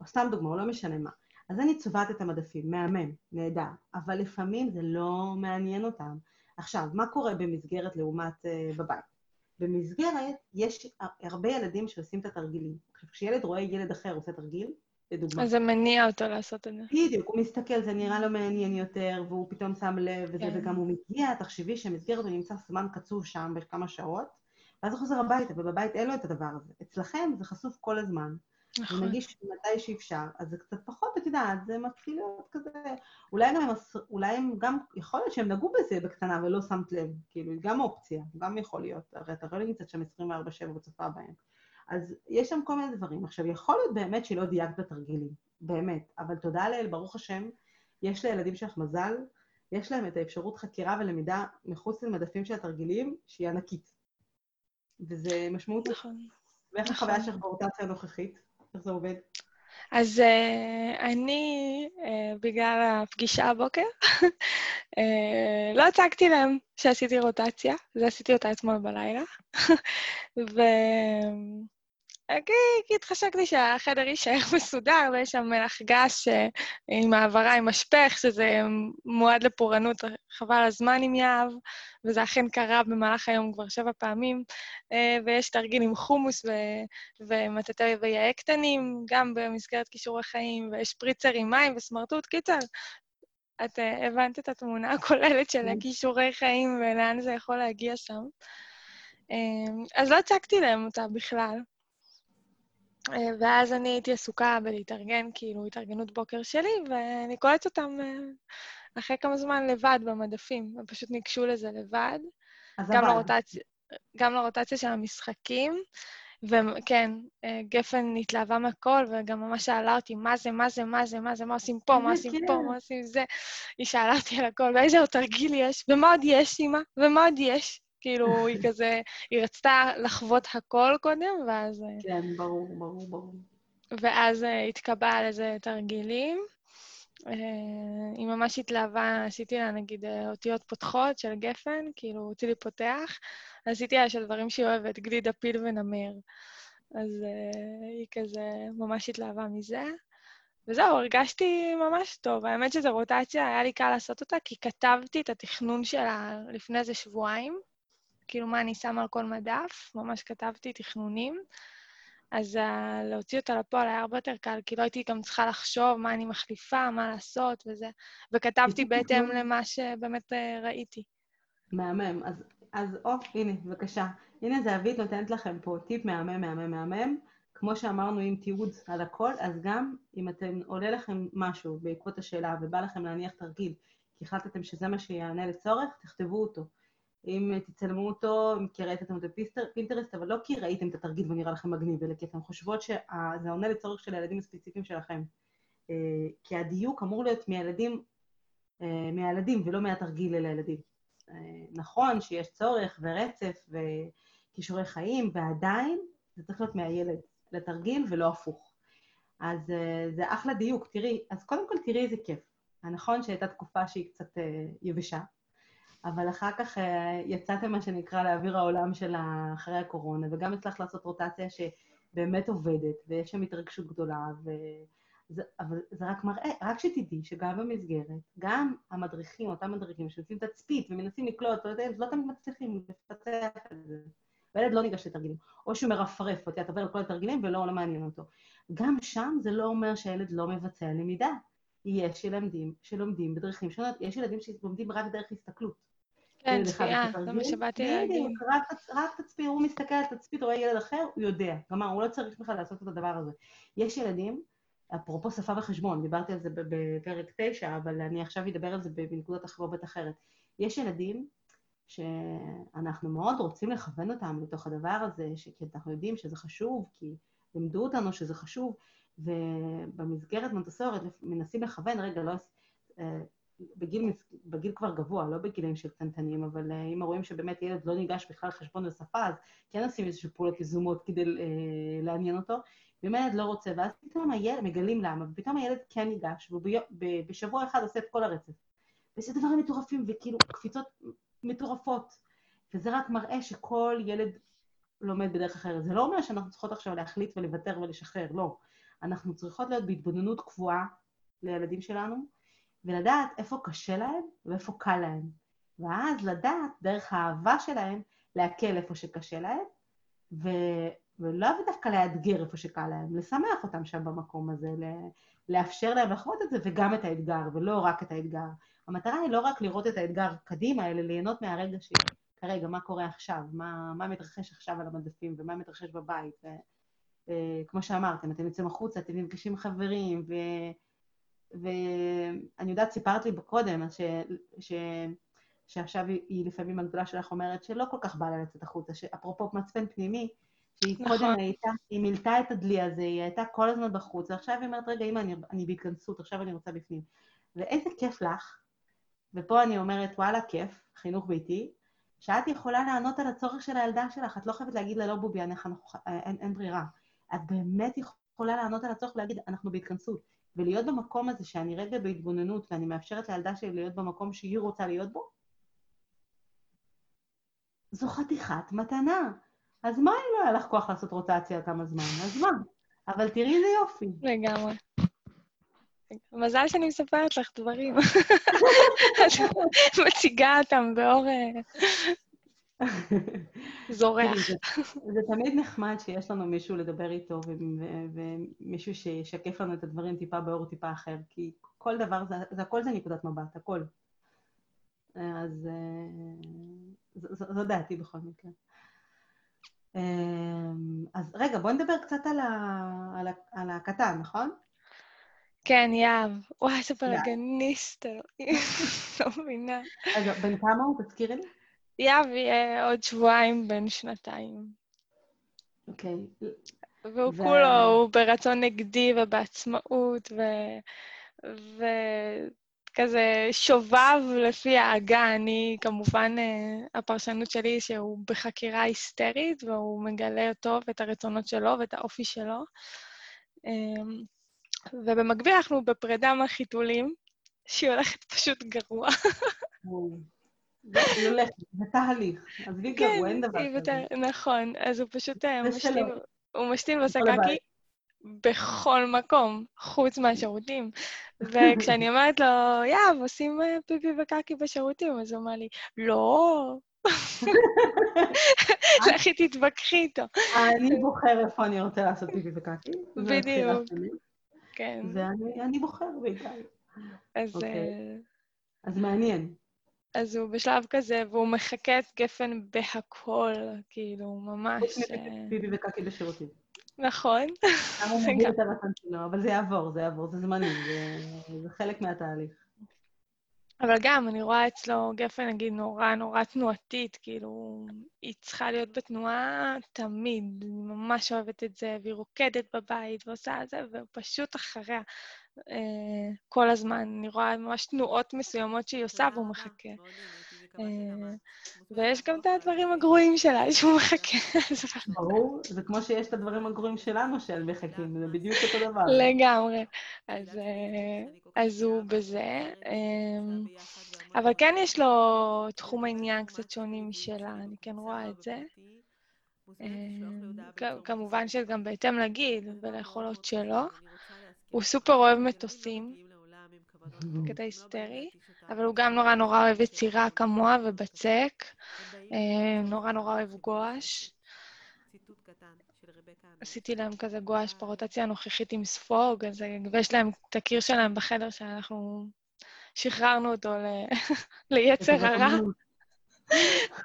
או סתם דוגמה, לא משנה מה. אז אני צובעת את המדפים, מהמם, נהדר, אבל לפעמים זה לא מעניין אותם. עכשיו, מה קורה במסגרת לעומת uh, בבית? במסגרת יש הרבה ילדים שעושים את התרגילים. עכשיו, כשילד רואה ילד אחר עושה תרגיל, לדוגמה, אז זה מניע אותו לעשות את זה. בדיוק, הוא מסתכל, זה נראה לו מעניין יותר, והוא פתאום שם לב, וזה, כן. וגם הוא מגיע, תחשבי שמסגרת הוא נמצא זמן קצוב שם בכמה שעות, ואז הוא חוזר הביתה, ובבית אין לו את הדבר הזה. אצלכם זה חשוף כל הזמן. נכון. ונגיש מתי שאפשר, אז זה קצת פחות, את יודעת, זה מתחיל להיות כזה... אולי גם הם, אולי הם גם, יכול להיות שהם נגעו בזה בקטנה ולא שמת לב, כאילו, היא גם אופציה, גם יכול להיות, הרי אתה לא נמצאת שם 24-7 וצופה בהם. אז יש שם כל מיני דברים. עכשיו, יכול להיות באמת שלא דייקת בתרגילים, באמת, אבל תודה לאל, ברוך השם, יש לילדים שלך מזל, יש להם את האפשרות חקירה ולמידה מחוץ למדפים של התרגילים, שהיא ענקית. וזה משמעותי. נכון. ואיך נכון. החוויה שלך באוריינטציה הנוכחית? איך זה עובד? אז uh, אני, uh, בגלל הפגישה הבוקר, uh, לא הצגתי להם שעשיתי רוטציה, זה עשיתי אותה אתמול בלילה. ו... כי, כי התחשקתי שהחדר יישאר מסודר, ויש שם מלח גס אה, עם העברה עם משפך, שזה מועד לפורענות, חבל הזמן עם יהב, וזה אכן קרה במהלך היום כבר שבע פעמים, אה, ויש תרגיל עם חומוס ו- ומטאטא ויעי קטנים, גם במסגרת כישורי חיים, ויש פריצר עם מים וסמרטוט. קיצר, את אה, הבנת את התמונה הכוללת של הכישורי חיים ולאן זה יכול להגיע שם. אז לא הצגתי להם אותה בכלל. ואז אני הייתי עסוקה בלהתארגן, כאילו, התארגנות בוקר שלי, ואני קולטת אותם אה, אחרי כמה זמן לבד במדפים. הם פשוט ניגשו לזה לבד, אז גם לרוטציה, גם לרוטציה של המשחקים. וכן, אה, גפן התלהבה מהכל, וגם ממש שאלה אותי, מה זה, מה זה, מה זה, מה זה, מה עושים פה, מה איזה עושים פה, כיף. מה עושים זה. היא שאלה אותי על הכל, ואיזה עוד תרגיל יש, ומה עוד יש, אמא? ומה עוד יש? כאילו, היא כזה, היא רצתה לחוות הכל קודם, ואז... אה, כן, ברור, ברור, ברור. ואז uh, התקבע על איזה תרגילים. Uh, היא ממש התלהבה, עשיתי לה נגיד אותיות פותחות של גפן, כאילו הוציא לי פותח, עשיתי לה של דברים שהיא אוהבת, גלידה, פיל ונמר. אז היא כזה ממש התלהבה מזה. וזהו, הרגשתי ממש טוב. האמת שזו רוטציה, היה לי קל לעשות אותה, כי כתבתי את התכנון שלה לפני איזה שבועיים. כאילו, מה אני שמה על כל מדף, ממש כתבתי תכנונים. אז uh, להוציא אותה לפועל היה הרבה יותר קל, כי לא הייתי גם צריכה לחשוב מה אני מחליפה, מה לעשות וזה. וכתבתי בהתאם. למה שבאמת uh, ראיתי. מהמם. אז, אז או, הנה, בבקשה. הנה זהבית נותנת לכם פה טיפ מהמם, מהמם, מהמם. כמו שאמרנו עם תיעוד על הכל, אז גם אם אתם, עולה לכם משהו בעקבות השאלה ובא לכם להניח תרגיל, כי החלטתם שזה מה שיענה לצורך, תכתבו אותו. אם תצלמו אותו, כי ראיתם אותו בפינטרסט, אבל לא כי ראיתם את התרגיל ונראה לכם מגניב, אלא כי אתם חושבות שזה עונה לצורך של הילדים הספציפיים שלכם. אה, כי הדיוק אמור להיות מהילדים, אה, מהילדים ולא מהתרגיל אל הילדים. אה, נכון שיש צורך ורצף וכישורי חיים, ועדיין זה צריך להיות מהילד לתרגיל ולא הפוך. אז זה אחלה דיוק, תראי, אז קודם כל תראי איזה כיף. נכון שהייתה תקופה שהיא קצת יבשה, אבל אחר כך אה, יצאתם, מה שנקרא, לאוויר העולם של אחרי הקורונה, וגם הצלחת לעשות רוטציה שבאמת עובדת, ויש שם התרגשות גדולה, ו... זה, אבל זה רק מראה, רק שתדעי שגם במסגרת, גם המדריכים, אותם מדריכים שעושים תצפית ומנסים לקלוט, לא, לא תמיד מצליחים לפצח את זה. והילד לא ניגש לתרגילים. או שהוא מרפרף, אותי, אתה עובר כל התרגילים ולא לא מעניין אותו. גם שם זה לא אומר שהילד לא מבצע למידה. יש ילדים שלומדים בדרכים שונות, יש ילדים שלומדים רק דרך הסתכלות. כן, עושה זה מה שבאתי להגיד. רק, רק תצפית, הוא מסתכל על תצפית, רואה ילד אחר, הוא יודע. כלומר, הוא לא צריך בכלל לעשות את הדבר הזה. יש ילדים, אפרופו שפה וחשבון, דיברתי על זה בפרק 9, אבל אני עכשיו אדבר על זה בנקודת החברות אחרת. יש ילדים שאנחנו מאוד רוצים לכוון אותם לתוך הדבר הזה, כי אנחנו יודעים שזה חשוב, כי לימדו אותנו שזה חשוב, ובמסגרת מונטסורית מנסים לכוון, רגע, לא... בגיל, בגיל כבר גבוה, לא בגילים של קטנטנים, אבל אה, אם רואים שבאמת ילד לא ניגש בכלל חשבון ושפה, אז כן עושים איזשהו פעולות יזומות כדי אה, לעניין אותו. ואם הילד לא רוצה, ואז פתאום הילד, מגלים למה, ופתאום הילד כן ניגש, ובשבוע אחד עושה את כל הרצף. וזה דברים מטורפים, וכאילו קפיצות מטורפות. וזה רק מראה שכל ילד לומד בדרך אחרת. זה לא אומר שאנחנו צריכות עכשיו להחליט ולוותר ולשחרר, לא. אנחנו צריכות להיות בהתבוננות קבועה לילדים שלנו, ולדעת איפה קשה להם ואיפה קל להם. ואז לדעת, דרך האהבה שלהם, להקל איפה שקשה להם, ו... ולאו דווקא לאתגר איפה שקל להם, לשמח אותם שם במקום הזה, לאפשר להם לחוות את זה וגם את האתגר, ולא רק את האתגר. המטרה היא לא רק לראות את האתגר קדימה, אלא ליהנות מהרגע של כרגע, מה קורה עכשיו, מה, מה מתרחש עכשיו על המדפים ומה מתרחש בבית. וכמו שאמרתם, אתם יוצאים החוצה, אתם נפגשים חברים, ו... ואני יודעת, סיפרת לי קודם, ש... ש... שעכשיו היא לפעמים הגדולה שלך אומרת שלא כל כך בא לה לצאת החוצה, שאפרופו מצפן פנימי, שהיא נכון. קודם הייתה, היא מילתה את הדלי הזה, היא הייתה כל הזמן בחוץ, ועכשיו היא אומרת, רגע, אמא, אני, אני בהתכנסות, עכשיו אני רוצה בפנים. ואיזה כיף לך, ופה אני אומרת, וואלה, כיף, חינוך ביתי, שאת יכולה לענות על הצורך של הילדה שלך, את לא חייבת להגיד לה, לא בובי, אין, אין, אין ברירה. את באמת יכולה לענות על הצורך ולהגיד, אנחנו בהתכנסות. ולהיות במקום הזה, שאני רגע בהתבוננות, ואני מאפשרת לילדה שלי להיות במקום שהיא רוצה להיות בו, זו חתיכת מתנה. אז מה אם לא היה לך כוח לעשות רוטציה כמה זמן? אז מה? אבל תראי איזה יופי. לגמרי. מזל שאני מספרת לך דברים. את מציגה אותם באור אה, זורח. זה תמיד נחמד שיש לנו מישהו לדבר איתו ומישהו שישקף לנו את הדברים טיפה באור טיפה אחר, כי כל דבר, זה הכל זה נקודת מבט, הכל. אז אה, זו דעתי בכל מקרה. אמ, אז רגע, בואי נדבר קצת על, ה, על, ה, על הקטן, נכון? כן, יהב. וואי, איזה בלאגניסט, לא מבינה. רגע, בן כמה הוא? תזכירי לי. יהב יהיה עוד שבועיים בן שנתיים. אוקיי. והוא ו... כולו, הוא ברצון נגדי ובעצמאות, ו... ו... כזה שובב לפי האגה. אני, כמובן, אה, הפרשנות שלי היא שהוא בחקירה היסטרית, והוא מגלה אותו ואת הרצונות שלו ואת האופי שלו. אמ, ובמקביל אנחנו בפרידה מהחיתולים, שהיא הולכת פשוט גרוע. זה תהליך. עזבי גרוע, אין דבר כזה. נכון, אז הוא פשוט אה, משתין, הוא משתין בסקקי בכל מקום, חוץ מהשירותים. וכשאני אומרת לו, יאב, עושים אה, פיפי וקקי בשירותים, אז הוא אומר לי, לא. לכי תתווכחי איתו. אני בוחר איפה אני רוצה לעשות פיפי וקקי. בדיוק. כן. ואני בוחר בעיקר. אז... אוקיי. אה, אז מעניין. אז הוא בשלב כזה, והוא מחקה את גפן בהכל, כאילו, ממש... חוץ מפיפי וקקי בשירותים. נכון. למה הוא מוביל את הרצון שלו, אבל זה יעבור, זה יעבור, זה זמני, זה, זה חלק מהתהליך. אבל גם, אני רואה אצלו גפן, נגיד, נורא נורא תנועתית, כאילו, היא צריכה להיות בתנועה תמיד, אני ממש אוהבת את זה, והיא רוקדת בבית ועושה את זה, והוא פשוט אחריה. אה, כל הזמן. אני רואה ממש תנועות מסוימות שהיא עושה והוא מחכה. אה, ויש גם את הדברים הגרועים שלה שהוא מחכה. ברור, זה כמו שיש את הדברים הגרועים שלנו שהם מחכים, זה בדיוק אותו דבר. לגמרי. אז אה, הוא בזה. אבל כן יש לו תחום העניין קצת שונים משלה, אני כן רואה את זה. כמובן שגם בהתאם לגיל וליכולות שלו. הוא סופר אוהב מטוסים, קטע היסטרי, אבל הוא גם נורא נורא אוהב יצירה כמוה ובצק, אה, נורא נורא אוהב גואש. עשיתי להם כזה גואש ברוטציה הנוכחית עם ספוג, אז, ויש להם את הקיר שלהם בחדר שאנחנו שחררנו אותו ליצר הרע.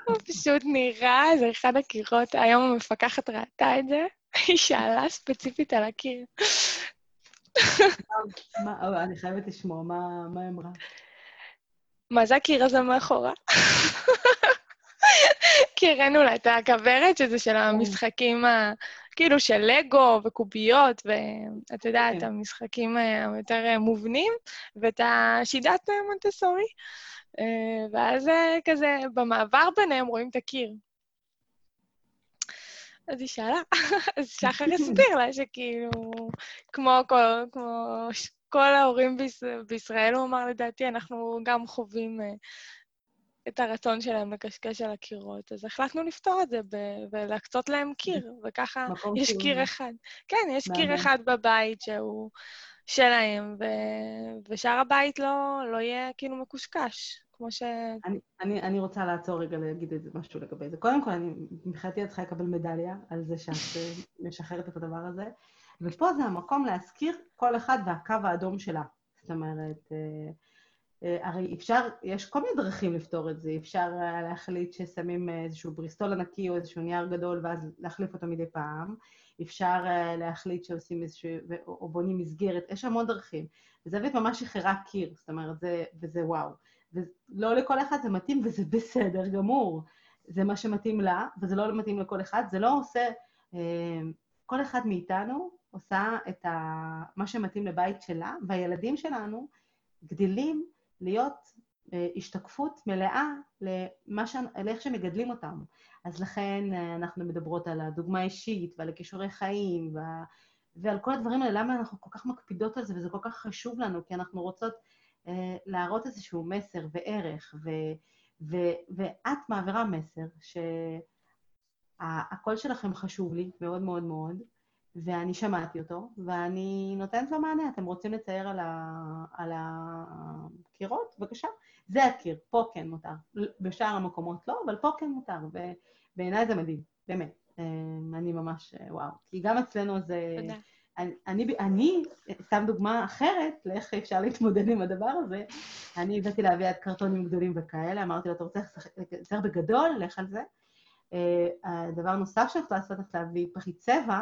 הוא פשוט נראה, זה אחד הקירות, היום המפקחת ראתה את זה, היא שאלה ספציפית על הקיר. אני חייבת לשמוע, מה היא אמרה? מה זה הקיר הזה מאחורה? כי הראינו לה את הכוורת, שזה של המשחקים, ה... כאילו של לגו וקוביות, ואת יודעת, כן. המשחקים אה, היותר אה, מובנים, ואת השיטת אה, מונטסורי. ואז כזה, במעבר ביניהם רואים את הקיר. אז היא שאלה, אז שחר הסביר לה שכאילו, כמו כל, כמו כל ההורים ביש, בישראל, הוא אמר, לדעתי, אנחנו גם חווים אה, את הרצון שלהם לקשקש על הקירות, אז החלטנו לפתור את זה ב- ולהקצות להם קיר, וככה יש. קיר אחד. כן, יש קיר. אחד בבית שהוא שלהם, ו- ושאר הבית לא, לא יהיה כאילו מקושקש, כמו ש... אני, אני, אני רוצה לעצור רגע להגיד את זה משהו לגבי זה. קודם כל, אני מבחינתי את צריכה לקבל מדליה על זה שאת אה, משחררת את הדבר הזה, ופה זה המקום להזכיר כל אחד והקו האדום שלה. זאת אומרת, אה, אה, הרי אפשר, יש כל מיני דרכים לפתור את זה. אפשר להחליט ששמים איזשהו בריסטול ענקי או איזשהו נייר גדול ואז להחליף אותו מדי פעם. אפשר להחליט שעושים איזשהו, או בונים מסגרת, יש המון דרכים. וזווית ממש שחררה קיר, זאת אומרת, זה, וזה וואו. ולא לכל אחד זה מתאים, וזה בסדר גמור. זה מה שמתאים לה, וזה לא מתאים לכל אחד. זה לא עושה... אה, כל אחד מאיתנו עושה את ה... מה שמתאים לבית שלה, והילדים שלנו גדלים להיות אה, השתקפות מלאה למה ש... לאיך שמגדלים אותם. אז לכן אה, אנחנו מדברות על הדוגמה האישית ועל הכישורי חיים וה... ועל כל הדברים האלה, למה אנחנו כל כך מקפידות על זה וזה כל כך חשוב לנו, כי אנחנו רוצות להראות איזשהו מסר וערך, ו... ו... ואת מעבירה מסר שהקול שלכם חשוב לי מאוד מאוד מאוד, ואני שמעתי אותו, ואני נותנת לו מענה. אתם רוצים לצייר על, ה... על הקירות? בבקשה. זה הקיר, פה כן מותר. בשאר המקומות לא, אבל פה כן מותר, ובעיניי זה מדהים, באמת. אה, אני ממש, אה, וואו. כי גם אצלנו זה... תודה. אני, אני, סתם דוגמה אחרת לאיך אפשר להתמודד עם הדבר הזה, אני הבאתי לאביעד קרטונים גדולים וכאלה, אמרתי לו, אתה רוצה לצייר בגדול? לך על זה. אה, הדבר נוסף שאת לעשות, את להביא פחית צבע,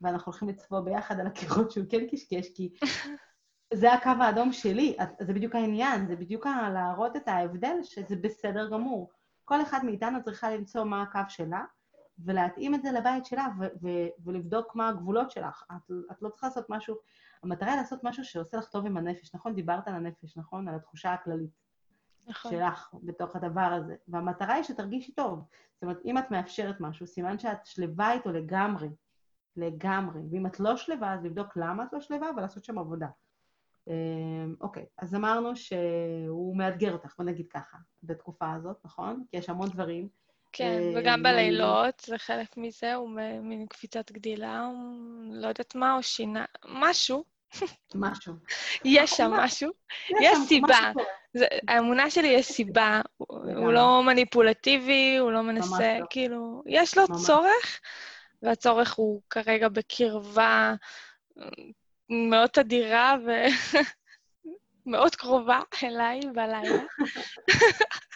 ואנחנו הולכים לצבוע ביחד על הקירות שהוא כן קשקש, כי זה הקו האדום שלי, זה בדיוק העניין, זה בדיוק להראות את ההבדל שזה בסדר גמור. כל אחד מאיתנו צריכה למצוא מה הקו שלה, ולהתאים את זה לבית שלה, ו- ו- ולבדוק מה הגבולות שלך. את, את לא צריכה לעשות משהו, המטרה היא לעשות משהו שעושה לך טוב עם הנפש, נכון? דיברת על הנפש, נכון? על התחושה הכללית נכון. שלך בתוך הדבר הזה. והמטרה היא שתרגישי טוב. זאת אומרת, אם את מאפשרת משהו, סימן שאת שלווה איתו לגמרי. לגמרי. ואם את לא שלווה, אז לבדוק למה את לא שלווה ולעשות שם עבודה. אמ, אוקיי, אז אמרנו שהוא מאתגר אותך, בוא נגיד ככה, בתקופה הזאת, נכון? כי יש המון דברים. כן, אה, וגם בלילות, זה חלק מזה, הוא מין קפיצת גדילה, הוא לא יודעת מה, או שינה, משהו, משהו. יש שם משהו. יש סיבה. האמונה שלי יש סיבה, הוא-. לא מניפולטיבי, הוא לא מנסה, לא. כאילו, יש לו. צורך, והצורך הוא כרגע בקרבה אה, מאוד תדירה ומאוד קרובה אליי בלילה.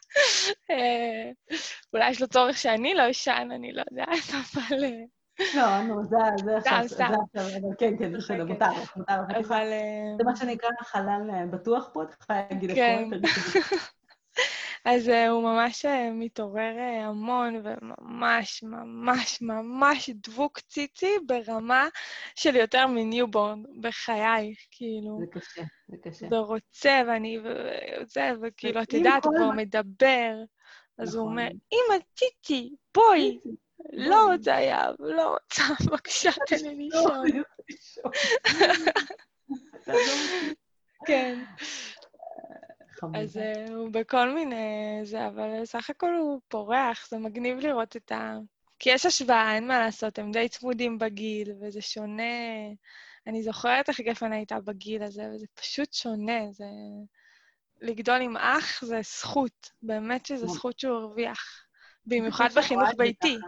אה, אולי יש לו צורך שאני לא אשן, אני לא יודעת, אבל... אה, לא, נו, זה זה עכשיו, זה. עכשיו, כן, כן, בסדר, כן. מותר לך, מותר לך. את. אה, זה מה שנקרא חלל בטוח פה, את יכולה להגיד כן. הכל. אז אה, הוא ממש אה, מתעורר אה, המון, וממש, ממש, ממש דבוק ציצי ברמה של יותר מניובורן בחיי, כאילו. זה קשה, זה קשה. ורוצה, ואני... וזה, וכאילו, את יודעת, הוא כבר מדבר. אז הוא נכון. אומר, אמא, ציצי, בואי. לא רוצה היה, לא רוצה, בבקשה, תן לי לא, לישון. כן. חמוד. אז אה, הוא בכל מיני זה, אבל סך הכל הוא פורח, זה מגניב לראות את ה... כי יש השוואה, אין מה לעשות, הם די צמודים בגיל, וזה שונה. אני זוכרת איך גפן הייתה בגיל הזה, וזה פשוט שונה. זה... לגדול עם אח זה זכות, באמת שזו ממש. זכות שהוא הרוויח. במיוחד בחינוך ביתי.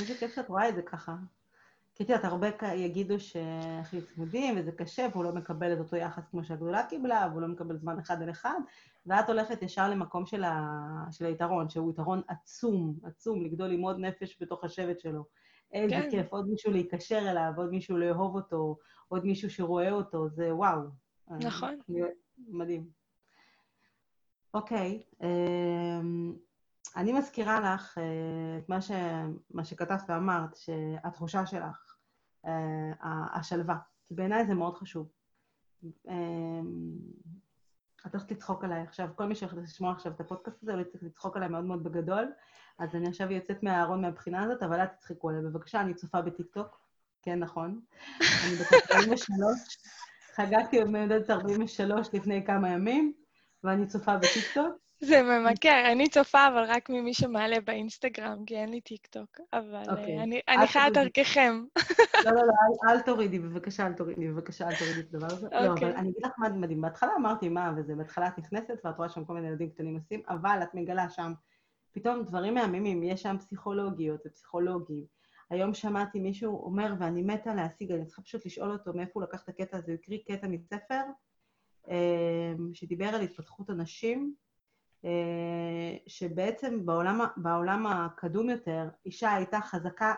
איזה כיף שאת רואה את זה ככה. כי את יודעת, הרבה יגידו שהכי צמודים וזה קשה, והוא לא מקבל את אותו יחס כמו שהגדולה קיבלה, והוא לא מקבל זמן אחד על אחד, ואת הולכת ישר למקום של, ה... של היתרון, שהוא יתרון עצום, עצום, לגדול עם עוד נפש בתוך השבט שלו. איזה כן. כיף, עוד מישהו להיקשר אליו, עוד מישהו לאהוב אותו, עוד מישהו שרואה אותו, זה וואו. נכון. מדהים. אוקיי, אמ, אני מזכירה לך אה, את מה, ש, מה שכתבת ואמרת, שהתחושה שלך, אה, השלווה, כי בעיניי זה מאוד חשוב. אה, את הולכת לצחוק עליי עכשיו, כל מי שהולך לשמוע עכשיו את הפודקאסט הזה, הולך לצחוק עליי מאוד מאוד בגדול, אז אני עכשיו יוצאת מהארון מהבחינה הזאת, אבל אל תצחקו עליי. בבקשה, אני צופה בטיקטוק, כן, נכון. אני בת 43, חגגתי באמת 43 לפני כמה ימים, ואני צופה בטיקטוק. זה ממכר, אני צופה, אבל רק ממי שמעלה באינסטגרם, כי אין לי טיקטוק. אבל אוקיי. אוקיי. אני, אני חיה דרככם. לא, לא, לא, אל, אל תורידי, בבקשה, אל תורידי, בבקשה, אל תורידי את הדבר הזה. אוקיי. לא, אבל אוקיי. אני אגיד לך מה מדהים. בהתחלה אמרתי מה, וזה, בהתחלה את נכנסת ואת רואה שם כל מיני ילדים קטנים עושים, אבל את מגלה שם פתאום דברים מהממים, יש שם פסיכולוגיות ופסיכולוגים. היום שמעתי מישהו אומר, ואני מתה להשיג, אני צריכה פשוט לשאול אותו מאיפה הוא לקח את הקטע הזה, הוא הקריא קטע מספר אה, שדיבר על התפתחות הנשים. אה, שבעצם בעולם, בעולם הקדום יותר, אישה הייתה חזקה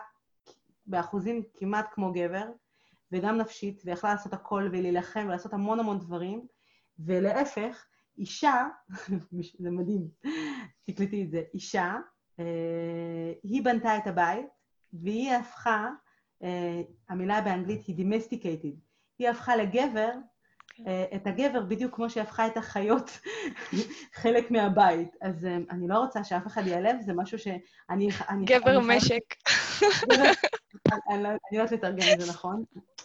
באחוזים כמעט כמו גבר, וגם נפשית, ויכלה לעשות הכל ולהילחם ולעשות המון המון דברים, ולהפך, אישה, זה מדהים, תקלטי את זה, אישה, אה, היא בנתה את הבית, והיא הפכה, אה, המילה באנגלית היא domesticated, היא הפכה לגבר את הגבר בדיוק כמו שהפכה את החיות חלק מהבית. אז אה, אני לא רוצה שאף אחד ייעלב, זה משהו שאני... גבר אני משק. אני לא יודעת לתרגם את זה נכון.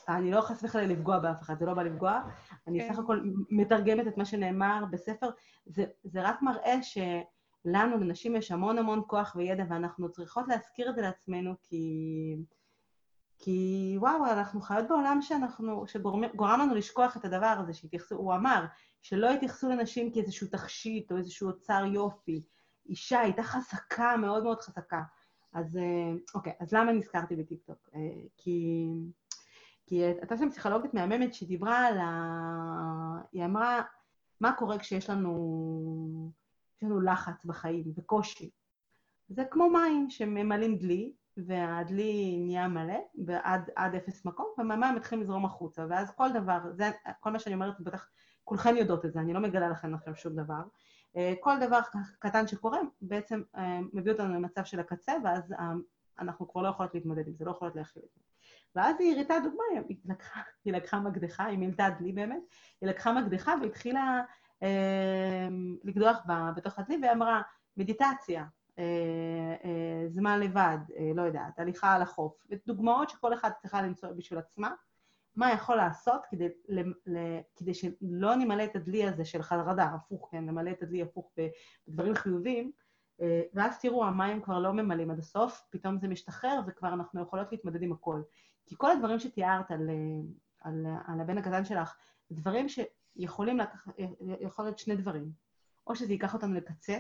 אני לא חס וחלילה לפגוע באף אחד, זה לא בא לפגוע. אני כן. סך הכל מתרגמת את מה שנאמר בספר. זה, זה רק מראה שלנו, לנשים, יש המון המון כוח וידע, ואנחנו צריכות להזכיר את זה לעצמנו, כי... כי וואו, אנחנו חיות בעולם שאנחנו, שגורם לנו לשכוח את הדבר הזה, שהתייחסו, הוא אמר, שלא התייחסו לנשים כאיזשהו תכשיט או איזשהו אוצר יופי. אישה הייתה חזקה, מאוד מאוד חזקה. אז אה, אוקיי, אז למה נזכרתי בטיקטוק? אה, כי, כי הייתה שם פסיכולוגית מהממת שדיברה על ה... היא אמרה, מה קורה כשיש לנו, לנו לחץ בחיים וקושי? זה כמו מים שממלאים דלי, והדלי נהיה מלא, ועד עד אפס מקום, ומהמים מתחילים לזרום החוצה, ואז כל דבר, זה כל מה שאני אומרת, בטח כולכן יודעות את זה, אני לא מגלה לכם לכם שום דבר. אה, כל דבר קטן שקורה בעצם אה, מביא אותנו למצב של הקצה, ואז אה, אנחנו כבר לא יכולות להתמודד עם זה, לא יכולות להכיל את זה. ואז היא הראתה דוגמה, היא לקחה, היא לקחה מקדחה, היא מילתה דלי באמת, היא לקחה מקדחה והתחילה אה, לקדוח בתוך הדלי, והיא אמרה, מדיטציה, זמן לבד, אה, לא יודעת, הליכה על החוף, ודוגמאות שכל אחד צריכה למצוא בשביל עצמה, מה יכול לעשות כדי, כדי שלא נמלא את הדלי הזה של חרדה, הפוך, כן, נמלא את הדלי הפוך בדברים חיוביים, ואז תראו, המים כבר לא ממלאים עד הסוף, פתאום זה משתחרר וכבר אנחנו יכולות להתמודד עם הכל. כי כל הדברים שתיארת על, על, על הבן הקטן שלך, דברים שיכולים לקחת, יכול להיות שני דברים. או שזה ייקח אותנו לקצה,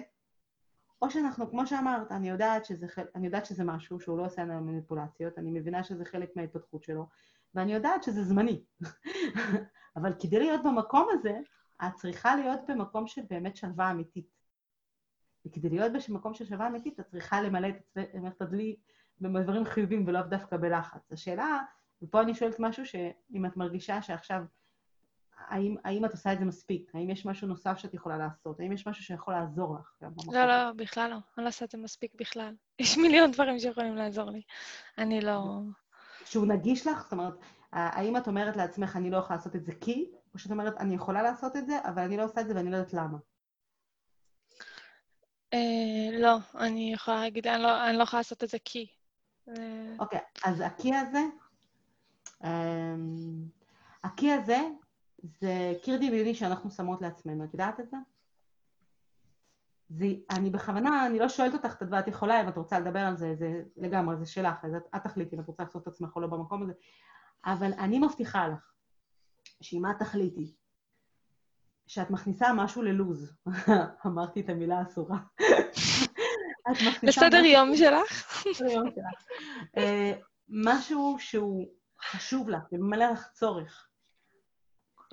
או שאנחנו, כמו שאמרת, אני יודעת שזה, אני יודעת שזה משהו שהוא לא עושה לנו מניפולציות, אני מבינה שזה חלק מההתפתחות שלו, ואני יודעת שזה זמני. אבל כדי להיות במקום הזה, את צריכה להיות במקום של באמת שלווה אמיתית. וכדי להיות במקום של שלווה אמיתית, את צריכה למלא את עצמך תדלי בדברים חיובים ולאו דווקא בלחץ. השאלה, ופה אני שואלת משהו שאם את מרגישה שעכשיו האם, האם את עושה את זה מספיק? האם יש משהו נוסף שאת יכולה לעשות? האם יש משהו שיכול לעזור לך? לא, לא, בכלל לא. אני לא עושה את זה מספיק בכלל. יש מיליון דברים שיכולים לעזור לי. אני לא... שהוא נגיש לך? זאת אומרת, האם את אומרת לעצמך, אני לא יכולה לעשות את זה כי? או שאת אומרת, אני יכולה לעשות את זה, אבל אני לא עושה את זה ואני לא יודעת למה? אה, לא, אני יכולה להגיד, אני לא, אני לא יכולה לעשות את זה כי. אה, אוקיי, אז הכי הזה, אמ, הכי הזה זה קיר דמיוני שאנחנו שמות לעצמנו, את יודעת את זה? זה, אני בכוונה, אני לא שואלת אותך את הדבר, את יכולה אם את רוצה לדבר על זה, זה לגמרי, זה שלך, אז את, את תחליטי אם את רוצה לעשות את עצמך או לא במקום הזה, אבל אני מבטיחה לך שאם את תחליטי שאת מכניסה משהו ללוז, אמרתי את המילה האסורה. בסדר יום שלך? בסדר יום שלך. אה, משהו שהוא חשוב לך וממלא לך צורך,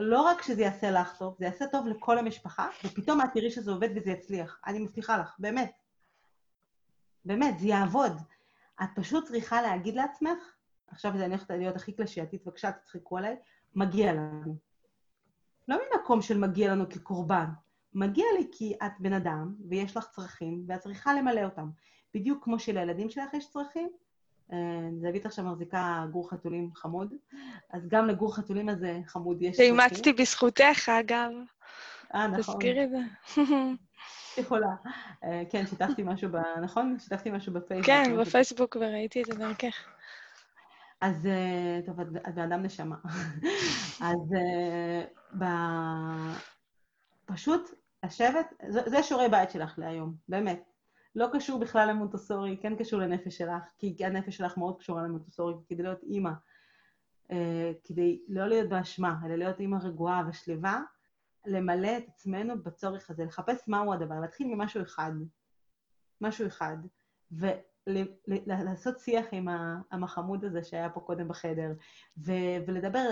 לא רק שזה יעשה לך טוב, זה יעשה טוב לכל המשפחה, ופתאום את תראי שזה עובד וזה יצליח. אני מבטיחה לך, באמת. באמת, זה יעבוד. את פשוט צריכה להגיד לעצמך, עכשיו זה אני הולכת להיות הכי קלשייתית, בבקשה תצחקו עליי, מגיע לנו. לא ממקום של מגיע לנו כקורבן, מגיע לי כי את בן אדם, ויש לך צרכים, ואת צריכה למלא אותם. בדיוק כמו שלילדים שלך יש צרכים, זווית עכשיו מחזיקה גור חתולים חמוד, אז גם לגור חתולים הזה חמוד יש. שאימצתי בזכותך, אגב. אה, נכון. תזכירי את זה. יכולה. אה, כן, שיתפתי משהו ב... נכון? שיתפתי משהו בפייסבוק. כן, בפייסבוק, וראיתי את זה דרכך. אז, אה, טוב, את את בן אדם נשמה. אז אה, ב... פשוט לשבת, זה שיעורי בית שלך להיום, באמת. לא קשור בכלל למונטסורי, כן קשור לנפש שלך, כי הנפש שלך מאוד קשורה למונטסורי, כדי להיות אימא, אה, כדי לא להיות באשמה, אלא להיות אימא רגועה ושלווה, למלא את עצמנו בצורך הזה, לחפש מהו הדבר, להתחיל ממשהו אחד, משהו אחד, ולעשות שיח עם ה- עם החמוד הזה שהיה פה קודם בחדר, ו- ולדבר,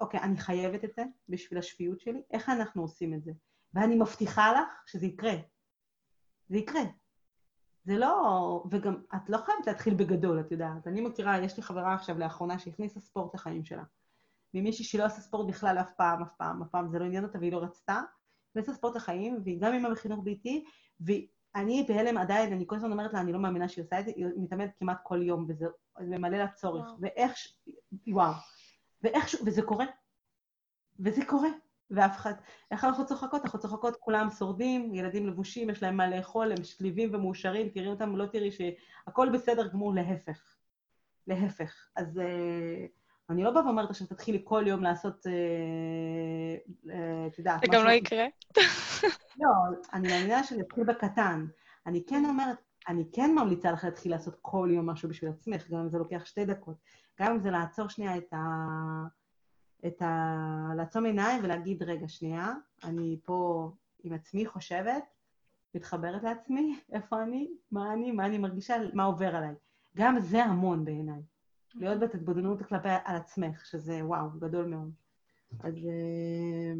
אוקיי, אני חייבת את זה בשביל השפיות שלי, איך אנחנו עושים את זה? ואני מבטיחה לך שזה יקרה. זה יקרה. זה לא... וגם, את לא חייבת להתחיל בגדול, את יודעת. אני מכירה, יש לי חברה עכשיו לאחרונה שהכניסה ספורט לחיים שלה. ממישהי שלא עושה ספורט בכלל אף פעם, אף פעם, אף פעם, זה לא עניין אותה והיא לא רצתה. הכניסה ספורט לחיים, והיא גם אימא בחינוך ביתי, ואני בהלם עדיין, אני כל הזמן אומרת לה, אני לא מאמינה שהיא עושה את זה, היא מתאמנת כמעט כל יום, וזה ממלא לה צורך. וואו. ואיך... וואו. ואיך. וזה קורה. וזה קורה. ואף אחד... איך אנחנו צוחקות? אנחנו צוחקות, כולם שורדים, ילדים לבושים, יש להם מה לאכול, הם שלווים ומאושרים, תראי אותם, לא תראי שהכל בסדר גמור, להפך. להפך. אז אה, אני לא באה ואומרת עכשיו, תתחילי כל יום לעשות, אה, אה, את יודעת, זה גם לא יקרה. לא, אני מאמינה שזה יתחיל בקטן. אני כן אומרת, אני כן ממליצה לך להתחיל לעשות כל יום משהו בשביל עצמך, גם אם זה לוקח שתי דקות. גם אם זה לעצור שנייה את ה... את ה... לעצום עיניים ולהגיד, רגע, שנייה, אני פה עם עצמי חושבת, מתחברת לעצמי, איפה אני, מה אני, מה אני מרגישה, מה עובר עליי. גם זה המון בעיניי. להיות בהתבוננות כלפי על עצמך, שזה וואו, גדול מאוד. אז אה,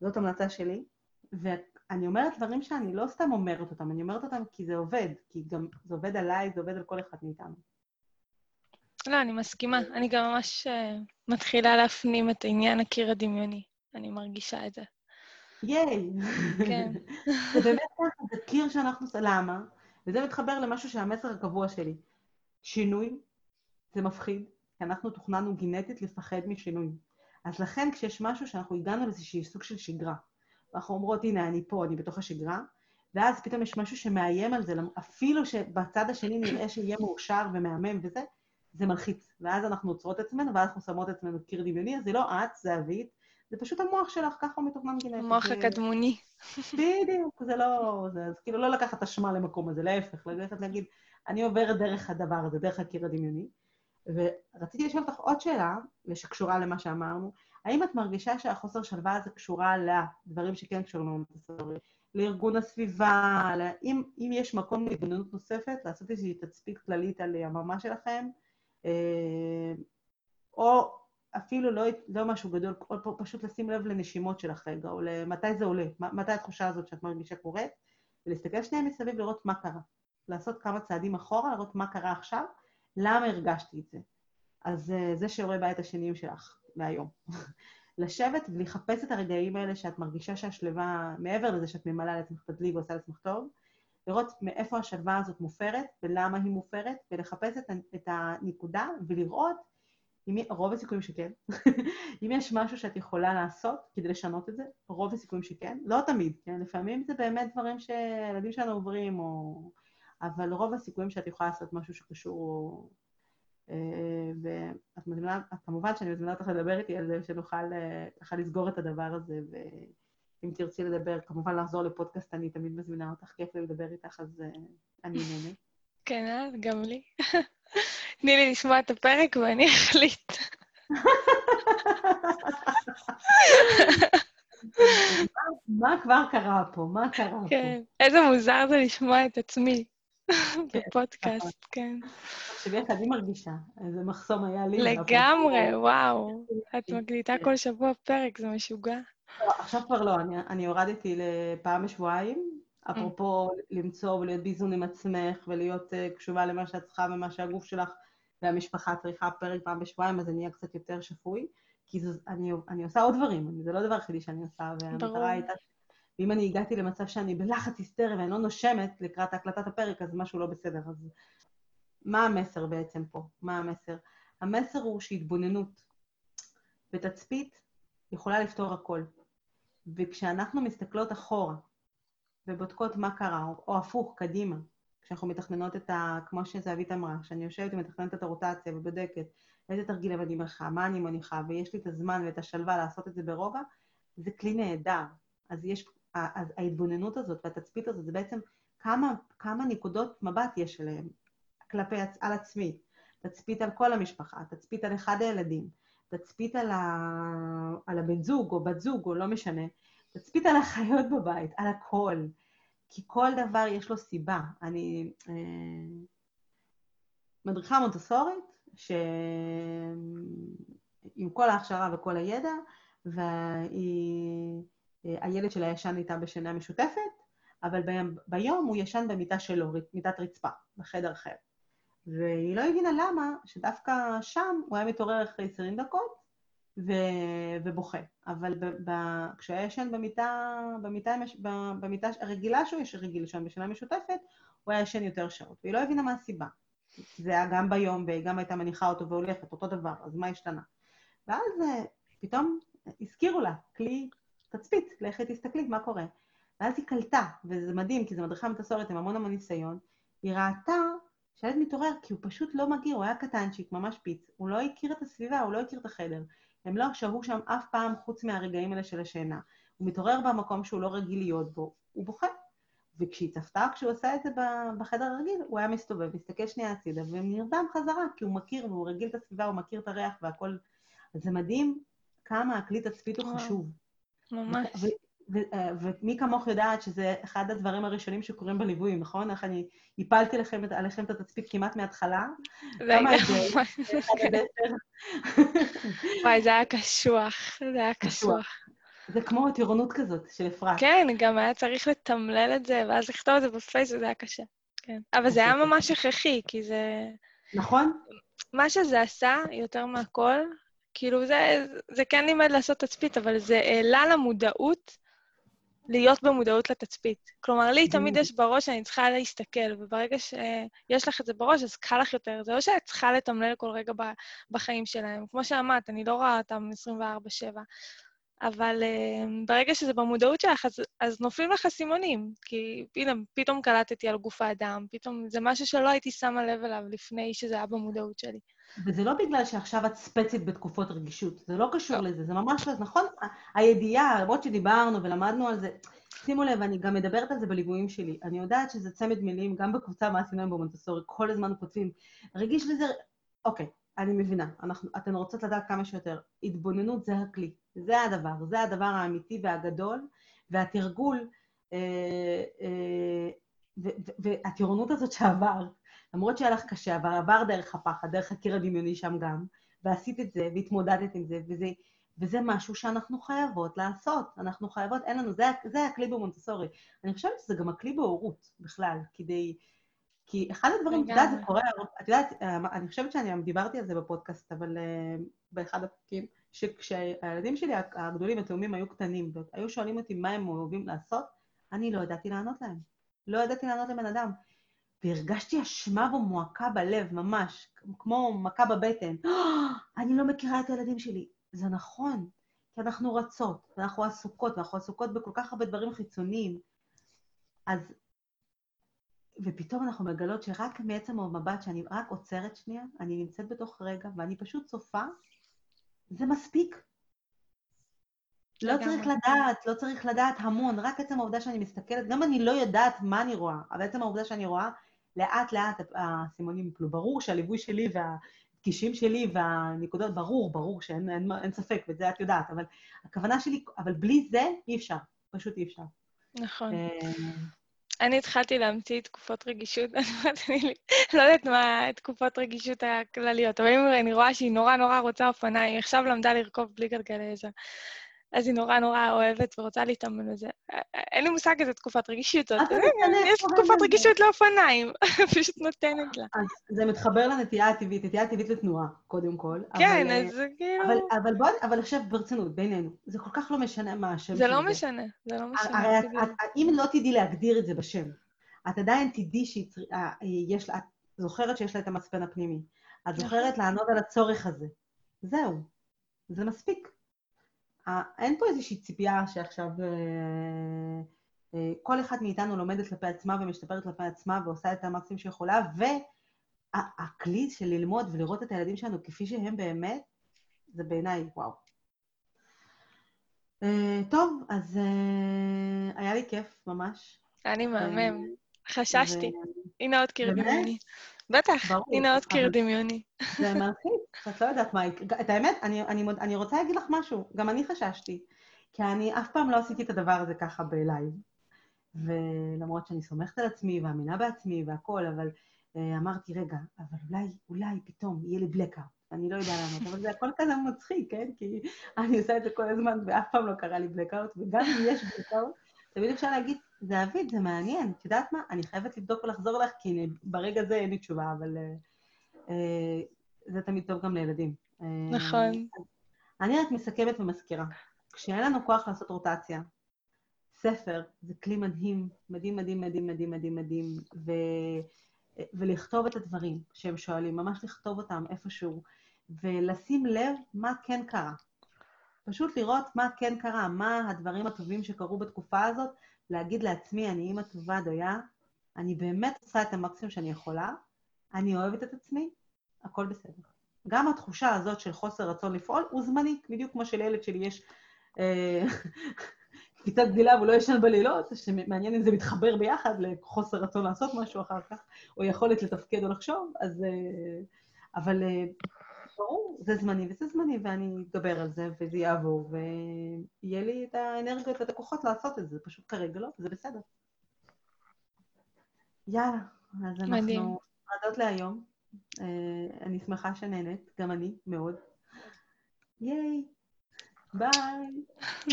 זאת המלצה שלי. ואני אומרת דברים שאני לא סתם אומרת אותם, אני אומרת אותם כי זה עובד, כי גם זה עובד עליי, זה עובד על כל אחד מאיתנו. לא, אני מסכימה. אני גם ממש אה, מתחילה להפנים את עניין הקיר הדמיוני. אני מרגישה את זה. ייי! כן. זה באמת ככה, זה קיר שאנחנו... למה? וזה מתחבר למשהו שהמסר הקבוע שלי. שינוי זה מפחיד, כי אנחנו תוכננו גנטית לפחד משינוי. אז לכן כשיש משהו שאנחנו הגענו לאיזשהי סוג של שגרה, ואנחנו אומרות, הנה, אני פה, אני בתוך השגרה, ואז פתאום יש משהו שמאיים על זה, אפילו שבצד השני נראה שיהיה מאושר ומהמם וזה, זה מלחיץ. ואז אנחנו עוצרות את עצמנו, ואז אנחנו שמות את עצמנו קיר דמיוני, אז זה לא את, זה אבית, זה פשוט המוח שלך, ככה הוא מתוכנן גנטית. המוח זה- הקדמוני. בדיוק, זה לא... זה, אז כאילו לא לקחת אשמה למקום הזה, להפך, ללכת להגיד, אני עוברת דרך הדבר הזה, דרך הקיר הדמיוני. ורציתי לשאול אותך עוד שאלה, שקשורה למה שאמרנו, האם את מרגישה שהחוסר שלווה הזה קשורה לדברים שכן קשורים למונטסורי, לארגון הסביבה, ל... אם, אם יש מקום להתבוננות נוספת, לעשות איזושהי תצפית כללית על הממה שלכם, או אפילו לא, לא משהו גדול, או פשוט לשים לב לנשימות שלך רגע, או למתי זה עולה, מתי התחושה הזאת שאת מרגישה קורית, ולהסתכל שנייה מסביב לראות מה קרה. לעשות כמה צעדים אחורה, לראות מה קרה עכשיו, למה הרגשתי את זה. אז אה, זה שיעורי בית השניים שלך להיום. לשבת ולחפש את הרגעים האלה שאת מרגישה שהשלווה, מעבר לזה שאת ממלאה לעצמך תדלי ועושה לעצמך טוב, לראות מאיפה השלווה הזאת מופרת ולמה היא מופרת, ולחפש את, את הנקודה ולראות, אם, רוב הסיכויים שכן, אם יש משהו שאת יכולה לעשות כדי לשנות את זה, רוב הסיכויים שכן, לא תמיד, כן? לפעמים זה באמת דברים שהילדים שלנו עוברים, או... אבל רוב הסיכויים שאת יכולה לעשות משהו שקשור... אה, ואת מזמינה, כמובן שאני מזמינה אותך לדבר איתי על זה, שנוכל אה, ככה לסגור את הדבר הזה, ואם תרצי לדבר, כמובן לחזור לפודקאסט, אני תמיד מזמינה אותך, כיף לי לדבר איתך, אז אה, אני נהנית. כן, אה? גם לי. תני לי לשמוע את הפרק ואני אחליט. מה כבר קרה פה? מה קרה פה? כן. איזה מוזר זה לשמוע את עצמי נכון. בפודקאסט, כן. תחשבי איך אני מרגישה, איזה מחסום היה לי. לגמרי, וואו. את כן. מקליטה כל שבוע פרק, זה משוגע. לא, עכשיו כבר לא, אני, אני הורדתי לפעם בשבועיים, אפרופו למצוא ולהיות באיזון עם עצמך ולהיות uh, קשובה למה שאת צריכה ומה שהגוף שלך והמשפחה צריכה פרק פעם בשבועיים, אז אני אהיה קצת יותר שפוי, כי זה, אני, אני עושה עוד דברים, זה לא הדבר היחידי שאני עושה. והמטרה הייתה, ואם אני הגעתי למצב שאני בלחץ היסטרי ואני לא נושמת לקראת הקלטת הפרק, אז משהו לא בסדר. אז מה המסר בעצם פה? מה המסר? המסר הוא שהתבוננות ותצפית יכולה לפתור הכל. וכשאנחנו מסתכלות אחורה ובודקות מה קרה, או, או הפוך, קדימה, כשאנחנו מתכננות את ה... כמו שזהבית אמרה, כשאני יושבת ומתכננת את הרוטציה ובודקת איזה תרגילים אני מניחה, מה אני מניחה, ויש לי את הזמן ואת השלווה לעשות את זה ברוגע, זה כלי נהדר. אז יש, אז ההתבוננות הזאת והתצפית הזאת, זה בעצם כמה, כמה נקודות מבט יש עליהן כלפי, על עצמי. תצפית על כל המשפחה, תצפית על אחד הילדים, תצפית על, ה... על הבן זוג או בת זוג, או לא משנה, תצפית על החיות בבית, על הכל. כי כל דבר יש לו סיבה. אני אה, מדריכה מונטסורית, שעם כל ההכשרה וכל הידע, והילד שלה ישן איתה בשינה משותפת, אבל ביום, ביום הוא ישן במיטה שלו, מיטת רצפה, בחדר אחר. והיא לא הבינה למה שדווקא שם הוא היה מתעורר אחרי 20 דקות ו... ובוכה. אבל ב... ב... כשהוא היה ישן במיטה, במיטה, במיטה הרגילה שהוא יש רגיל לישון בשינה משותפת, הוא היה ישן יותר שעות, והיא לא הבינה מה הסיבה. זה היה גם ביום, והיא גם הייתה מניחה אותו והולכת, אותו דבר, אז מה השתנה? ואז אה, פתאום הזכירו לה, כלי תצפית, לכי תסתכלי מה קורה. ואז היא קלטה, וזה מדהים, כי זו מדריכה מטסורת עם המון המון ניסיון, היא ראתה שהילד מתעורר כי הוא פשוט לא מכיר, הוא היה קטנצ'יק, ממש פיץ, הוא לא הכיר את הסביבה, הוא לא הכיר את החדר. הם לא שהו שם אף פעם חוץ מהרגעים האלה של השינה. הוא מתעורר במקום שהוא לא רגיל להיות בו, הוא בוכה. וכשהיא צפתה, כשהוא עשה את זה בחדר הרגיל, הוא היה מסתובב, מסתכל שנייה הצידה, ונרדם חזרה, כי הוא מכיר והוא רגיל את הסביבה, הוא מכיר את הריח והכל. אז זה מדהים כמה הכלי תצפית הוא חשוב. ממש. ומי כמוך יודעת שזה אחד הדברים הראשונים שקורים בליווי, נכון? איך אני הפלתי עליכם, עליכם את התצפית כמעט מההתחלה. לגמרי. וואי, זה היה קשוח, זה היה קשוח. זה כמו טירונות כזאת של אפרת. כן, גם היה צריך לתמלל את זה, ואז לכתוב את זה בפייס, וזה היה קשה. כן. אבל זה היה ממש הכרחי, כי זה... נכון. מה שזה עשה, יותר מהכל, כאילו זה, זה כן לימד לעשות תצפית, אבל זה העלה למודעות להיות במודעות לתצפית. כלומר, לי תמיד יש בראש שאני צריכה להסתכל, וברגע שיש לך את זה בראש, אז קל לך יותר. זה לא שאת צריכה לתמלל כל רגע בחיים שלהם. כמו שאמרת, אני לא רואה אותם 24-7. אבל uh, ברגע שזה במודעות שלך, אז, אז נופלים לך אסימונים. כי הנה, פתאום קלטתי על גוף האדם, פתאום זה משהו שלא הייתי שמה לב אליו לפני שזה היה במודעות שלי. וזה לא בגלל שעכשיו את ספצית בתקופות רגישות, זה לא קשור לזה, זה ממש לא, נכון? הידיעה, למרות שדיברנו ולמדנו על זה, שימו לב, אני גם מדברת על זה בליוויים שלי. אני יודעת שזה צמד מילים, גם בקבוצה מה עשינו היום במונטסורי, כל הזמן כותבים, רגיש לזה, אוקיי, אני מבינה, אנחנו, אתן רוצות לדעת כמה שיותר. התבוננות זה הכלי, זה הדבר, זה הדבר האמיתי והגדול, והתרגול, אה, אה, והטירונות הזאת שעברת, למרות שהיה לך קשה, אבל עבר דרך הפחד, דרך הקיר הדמיוני שם גם, ועשית את זה, והתמודדת עם זה, וזה, וזה משהו שאנחנו חייבות לעשות. אנחנו חייבות, אין לנו, זה, זה הכלי במונטסורי. אני חושבת שזה גם הכלי בהורות בכלל, כדי... כי אחד הדברים, את יודעת, זה קורה, את יודעת, אני חושבת שאני דיברתי על זה בפודקאסט, אבל uh, באחד הפרקים, שכשהילדים שלי הגדולים, התאומים, היו קטנים, והיו שואלים אותי מה הם אוהבים לעשות, אני לא ידעתי לענות להם. לא ידעתי לענות לבן אדם. והרגשתי אשמה ומועקה בלב, ממש, כמו מכה בבטן. אני לא מכירה את הילדים שלי. זה נכון, כי אנחנו רצות, ואנחנו עסוקות, ואנחנו עסוקות בכל כך הרבה דברים חיצוניים. אז... ופתאום אנחנו מגלות שרק מעצם המבט שאני רק עוצרת שנייה, אני נמצאת בתוך רגע, ואני פשוט צופה, זה מספיק. לא צריך לדעת, לא צריך לדעת המון, רק עצם העובדה שאני מסתכלת, גם אני לא יודעת מה אני רואה, אבל עצם העובדה שאני רואה, לאט לאט הסימונים יפלו. ברור שהליווי שלי והדגישים שלי והנקודות, ברור, ברור שאין אין, אין ספק, ואת זה את יודעת, אבל הכוונה שלי, אבל בלי זה אי אפשר, פשוט אי אפשר. נכון. אה, אני התחלתי להמציא תקופות רגישות, אני לא יודעת מה תקופות רגישות הכלליות, אבל אם אני רואה שהיא נורא נורא רוצה אופניים, היא עכשיו למדה לרכוב בלי גלגלי עזר. אז היא נורא נורא אוהבת ורוצה להתאמן בזה. אין לי מושג איזה תקופת רגישות יש תקופת לזה. רגישות לאופניים, פשוט נותנת לה. אז זה מתחבר לנטייה הטבעית, נטייה הטבעית לתנועה, קודם כל. כן, אה, אז זה כאילו... אבל, עכשיו ברצינות, בינינו, זה כל כך לא משנה מה השם זה לא משנה, זה לא משנה. הרי. את, אם לא תדעי להגדיר את זה בשם, את עדיין תדעי שיש לה, את זוכרת שיש לה את המצפן הפנימי. את נכון. זוכרת לענות על הצורך הזה. זהו, זה מספיק. אין פה איזושהי ציפייה שעכשיו אה, אה, כל אחד מאיתנו לומדת כלפי עצמה ומשתפרת כלפי עצמה ועושה את המקסימום שיכולה, והכלי של ללמוד ולראות את הילדים שלנו כפי שהם באמת, זה בעיניי, וואו. אה, טוב, אז היה לי כיף, ממש. אני מהמם. חששתי. הנה עוד קיר באמת? בטח, הנה עוד קיר דמיוני. זה מלחיץ, את לא יודעת מה יקרה. את האמת, אני, אני, אני רוצה להגיד לך משהו, גם אני חששתי, כי אני אף פעם לא עשיתי את הדבר הזה ככה בלייב. ולמרות שאני סומכת על עצמי ומאמינה בעצמי והכול, אבל אה, אמרתי, רגע, אבל אולי, אולי פתאום יהיה לי בלקאאוט. אני לא יודעה לענות, אבל זה הכל כזה מצחיק, כן? כי אני עושה את זה כל הזמן, ואף פעם לא קרה לי בלקאאוט, וגם אם יש בלקאאוט, תמיד אפשר להגיד, זהבית, זה מעניין, את יודעת מה? אני חייבת לבדוק ולחזור לך, כי אני- ברגע זה אין לי תשובה, אבל אה, אה, זה תמיד טוב גם לילדים. אה, נכון. אני רק מסכמת ומזכירה. כשאין לנו כוח לעשות רוטציה, ספר זה כלי מדהים, מדהים, מדהים, מדהים, מדהים, מדהים, מדהים, ו... ולכתוב את הדברים שהם שואלים, ממש לכתוב אותם איפשהו, ולשים לב מה כן קרה. פשוט לראות מה כן קרה, מה הדברים הטובים שקרו בתקופה הזאת, להגיד לעצמי, אני אימא טובה, דויה, אני באמת עושה את המקסימום שאני יכולה, אני אוהבת את עצמי, הכל בסדר. גם התחושה הזאת של חוסר רצון לפעול הוא זמני, בדיוק כמו שלילד שלי יש אה, קפיצת גדילה והוא לא ישן בלילות, שמעניין אם זה מתחבר ביחד לחוסר רצון לעשות משהו אחר כך, או יכולת לתפקד או לחשוב, אז... אה, אבל אה, ברור, זה זמני וזה זמני, ואני אתגבר על זה, וזה יעבור, ויהיה לי את האנרגיות ואת הכוחות לעשות את זה, פשוט כרגע לא, וזה בסדר. יאללה, אז מדהים. אנחנו נפרדות להיום. אה, אני שמחה שנהנית, גם אני, מאוד. ייי, ביי.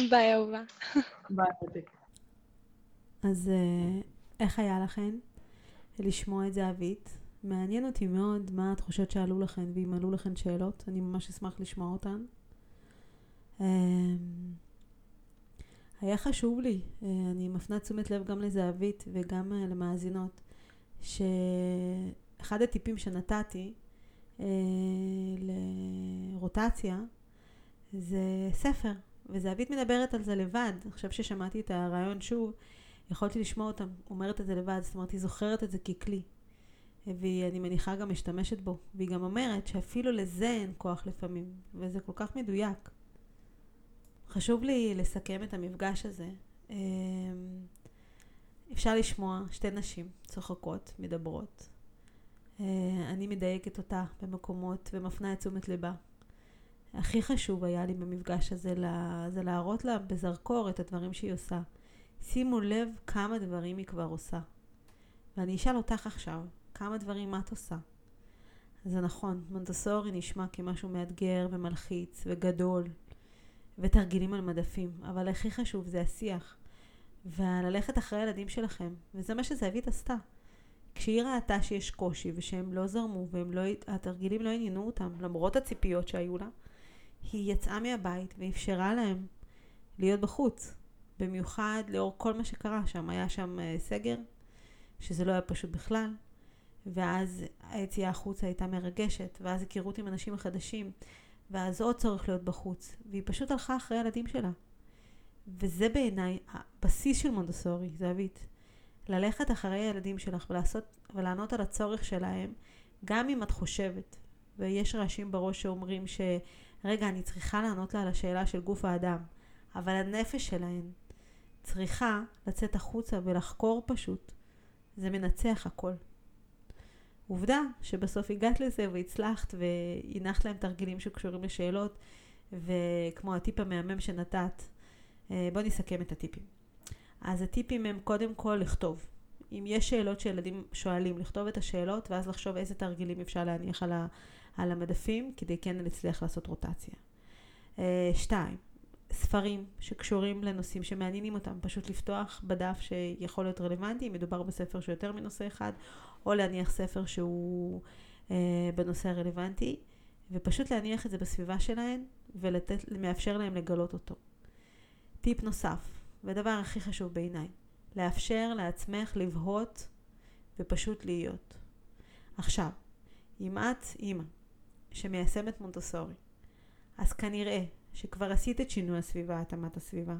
ביי, אהובה. ביי, מותק. אז אה, איך היה לכן לשמוע את זהבית? מעניין אותי מאוד מה התחושות שעלו לכן, ואם עלו לכן שאלות, אני ממש אשמח לשמוע אותן. אה, היה חשוב לי, אה, אני מפנה תשומת לב גם לזהבית וגם אה, למאזינות, שאחד הטיפים שנתתי אה, לרוטציה זה ספר, וזהבית מדברת על זה לבד. עכשיו ששמעתי את הרעיון שוב, יכולתי לשמוע אותה אומרת את זה לבד, זאת אומרת, היא זוכרת את זה ככלי. ואני מניחה גם משתמשת בו. והיא גם אומרת שאפילו לזה אין כוח לפעמים, וזה כל כך מדויק. חשוב לי לסכם את המפגש הזה. אמ, אפשר לשמוע שתי נשים צוחקות, מדברות. אה, אני מדייקת אותה במקומות ומפנה את תשומת ליבה. הכי חשוב היה לי במפגש הזה לה- זה להראות לה בזרקור את הדברים שהיא עושה. שימו לב כמה דברים היא כבר עושה. ואני אשאל אותך עכשיו, כמה דברים את עושה? זה נכון, מונטסורי נשמע כמשהו מאתגר ומלחיץ וגדול, ותרגילים על מדפים, אבל הכי חשוב זה השיח, וללכת אחרי הילדים שלכם, וזה מה שזהבית עשתה. כשהיא ראתה שיש קושי ושהם לא זרמו והתרגילים לא עניינו אותם, למרות הציפיות שהיו לה, היא יצאה מהבית ואפשרה להם להיות בחוץ. במיוחד לאור כל מה שקרה שם. היה שם אה, סגר, שזה לא היה פשוט בכלל, ואז היציאה החוצה הייתה מרגשת, ואז היכרות עם אנשים החדשים, ואז עוד צורך להיות בחוץ, והיא פשוט הלכה אחרי הילדים שלה. וזה בעיניי הבסיס של מונדסורי, זהבית. ללכת אחרי הילדים שלך ולעשות, ולענות על הצורך שלהם, גם אם את חושבת, ויש רעשים בראש שאומרים ש... רגע, אני צריכה לענות לה על השאלה של גוף האדם, אבל הנפש שלהן צריכה לצאת החוצה ולחקור פשוט. זה מנצח הכל. עובדה שבסוף הגעת לזה והצלחת והנחת להם תרגילים שקשורים לשאלות, וכמו הטיפ המהמם שנתת, אה, בואו נסכם את הטיפים. אז הטיפים הם קודם כל לכתוב. אם יש שאלות שילדים שואלים, לכתוב את השאלות ואז לחשוב איזה תרגילים אפשר להניח על, ה, על המדפים כדי כן להצליח לעשות רוטציה. אה, שתיים, ספרים שקשורים לנושאים שמעניינים אותם, פשוט לפתוח בדף שיכול להיות רלוונטי, אם מדובר בספר שהוא יותר מנושא אחד, או להניח ספר שהוא אה, בנושא הרלוונטי, ופשוט להניח את זה בסביבה שלהן ומאפשר להם לגלות אותו. טיפ נוסף, והדבר הכי חשוב בעיניי, לאפשר לעצמך לבהות ופשוט להיות. עכשיו, אם את אימא שמיישמת מונטסורי, אז כנראה שכבר עשית את שינוי הסביבה, התאמת הסביבה,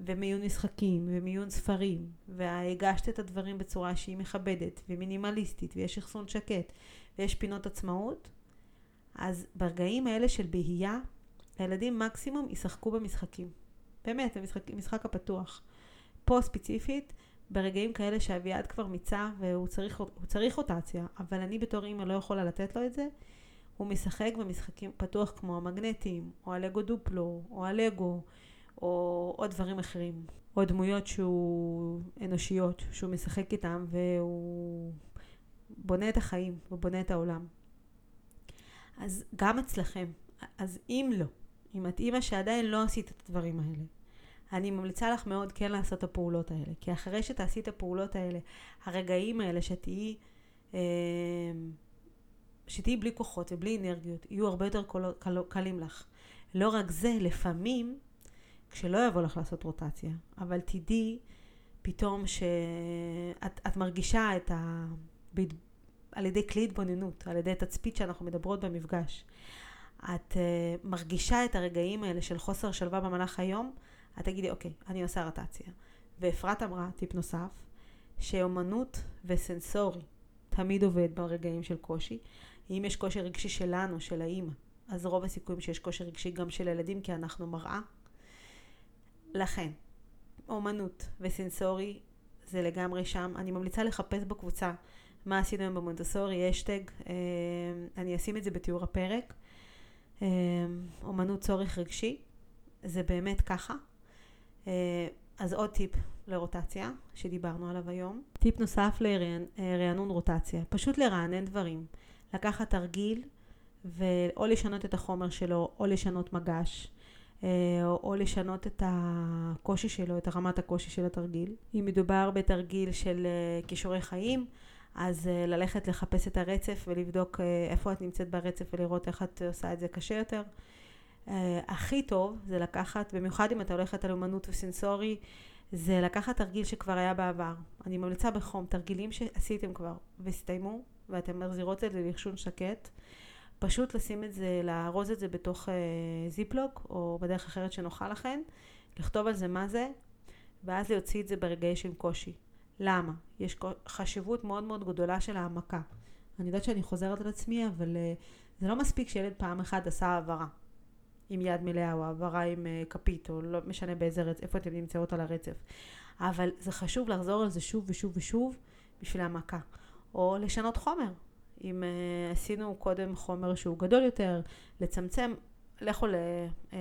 ומיון משחקים, ומיון ספרים, והגשת את הדברים בצורה שהיא מכבדת, ומינימליסטית, ויש אחסון שקט, ויש פינות עצמאות, אז ברגעים האלה של בהייה, הילדים מקסימום ישחקו במשחקים. באמת, במשחק, במשחק הפתוח. פה ספציפית, ברגעים כאלה שאביעד כבר מיצה והוא צריך, צריך רוטציה, אבל אני בתור אימא לא יכולה לתת לו את זה, הוא משחק במשחקים פתוח כמו המגנטים, או הלגו דופלו, או הלגו, או עוד דברים אחרים. או דמויות שהוא אנושיות, שהוא משחק איתם והוא בונה את החיים ובונה את העולם. אז גם אצלכם, אז אם לא, אם את אימא שעדיין לא עשית את הדברים האלה, אני ממליצה לך מאוד כן לעשות את הפעולות האלה. כי אחרי שתעשי את הפעולות האלה, הרגעים האלה שתהיי, אה, שתהיי בלי כוחות ובלי אנרגיות, יהיו הרבה יותר קל, קל, קלים לך. לא רק זה, לפעמים, כשלא יבוא לך לעשות רוטציה, אבל תדעי פתאום שאת את מרגישה את ה... על ידי כלי התבוננות, על ידי תצפית שאנחנו מדברות במפגש. את uh, מרגישה את הרגעים האלה של חוסר שלווה במהלך היום, את תגידי, אוקיי, אני עושה רטציה. ואפרת אמרה, טיפ נוסף, שאומנות וסנסורי תמיד עובד ברגעים של קושי. אם יש קושי רגשי שלנו, של האימא, אז רוב הסיכויים שיש קושי רגשי גם של הילדים, כי אנחנו מראה. לכן, אומנות וסנסורי זה לגמרי שם. אני ממליצה לחפש בקבוצה מה עשינו היום במונטסורי, אשטג, אה, אני אשים את זה בתיאור הפרק. אה, אומנות צורך רגשי, זה באמת ככה. אה, אז עוד טיפ לרוטציה, שדיברנו עליו היום. טיפ נוסף לרענון רוטציה, פשוט לרענן דברים. לקחת תרגיל ואו לשנות את החומר שלו, או לשנות מגש, או, או לשנות את הקושי שלו, את רמת הקושי של התרגיל. אם מדובר בתרגיל של כישורי חיים, אז uh, ללכת לחפש את הרצף ולבדוק איפה את נמצאת ברצף ולראות איך את עושה את זה קשה יותר. הכי טוב זה לקחת, במיוחד אם אתה הולכת על אומנות וסנסורי, זה לקחת תרגיל שכבר היה בעבר. אני ממליצה בחום, תרגילים שעשיתם כבר והסתיימו, ואתם מחזירות את זה ללכשון שקט. פשוט לשים את זה, לארוז את זה בתוך uh, זיפלוק, או בדרך אחרת שנוחה לכן, לכתוב על זה מה זה, ואז להוציא את זה ברגעי של קושי. למה? יש חשיבות מאוד מאוד גדולה של העמקה. אני יודעת שאני חוזרת על עצמי, אבל uh, זה לא מספיק שילד פעם אחת עשה העברה עם יד מלאה, או העברה עם uh, כפית, או לא משנה באיזה רצף, איפה אתם נמצאות על הרצף. אבל זה חשוב לחזור על זה שוב ושוב ושוב בשביל העמקה. או לשנות חומר. אם uh, עשינו קודם חומר שהוא גדול יותר, לצמצם, לכו ל... Uh,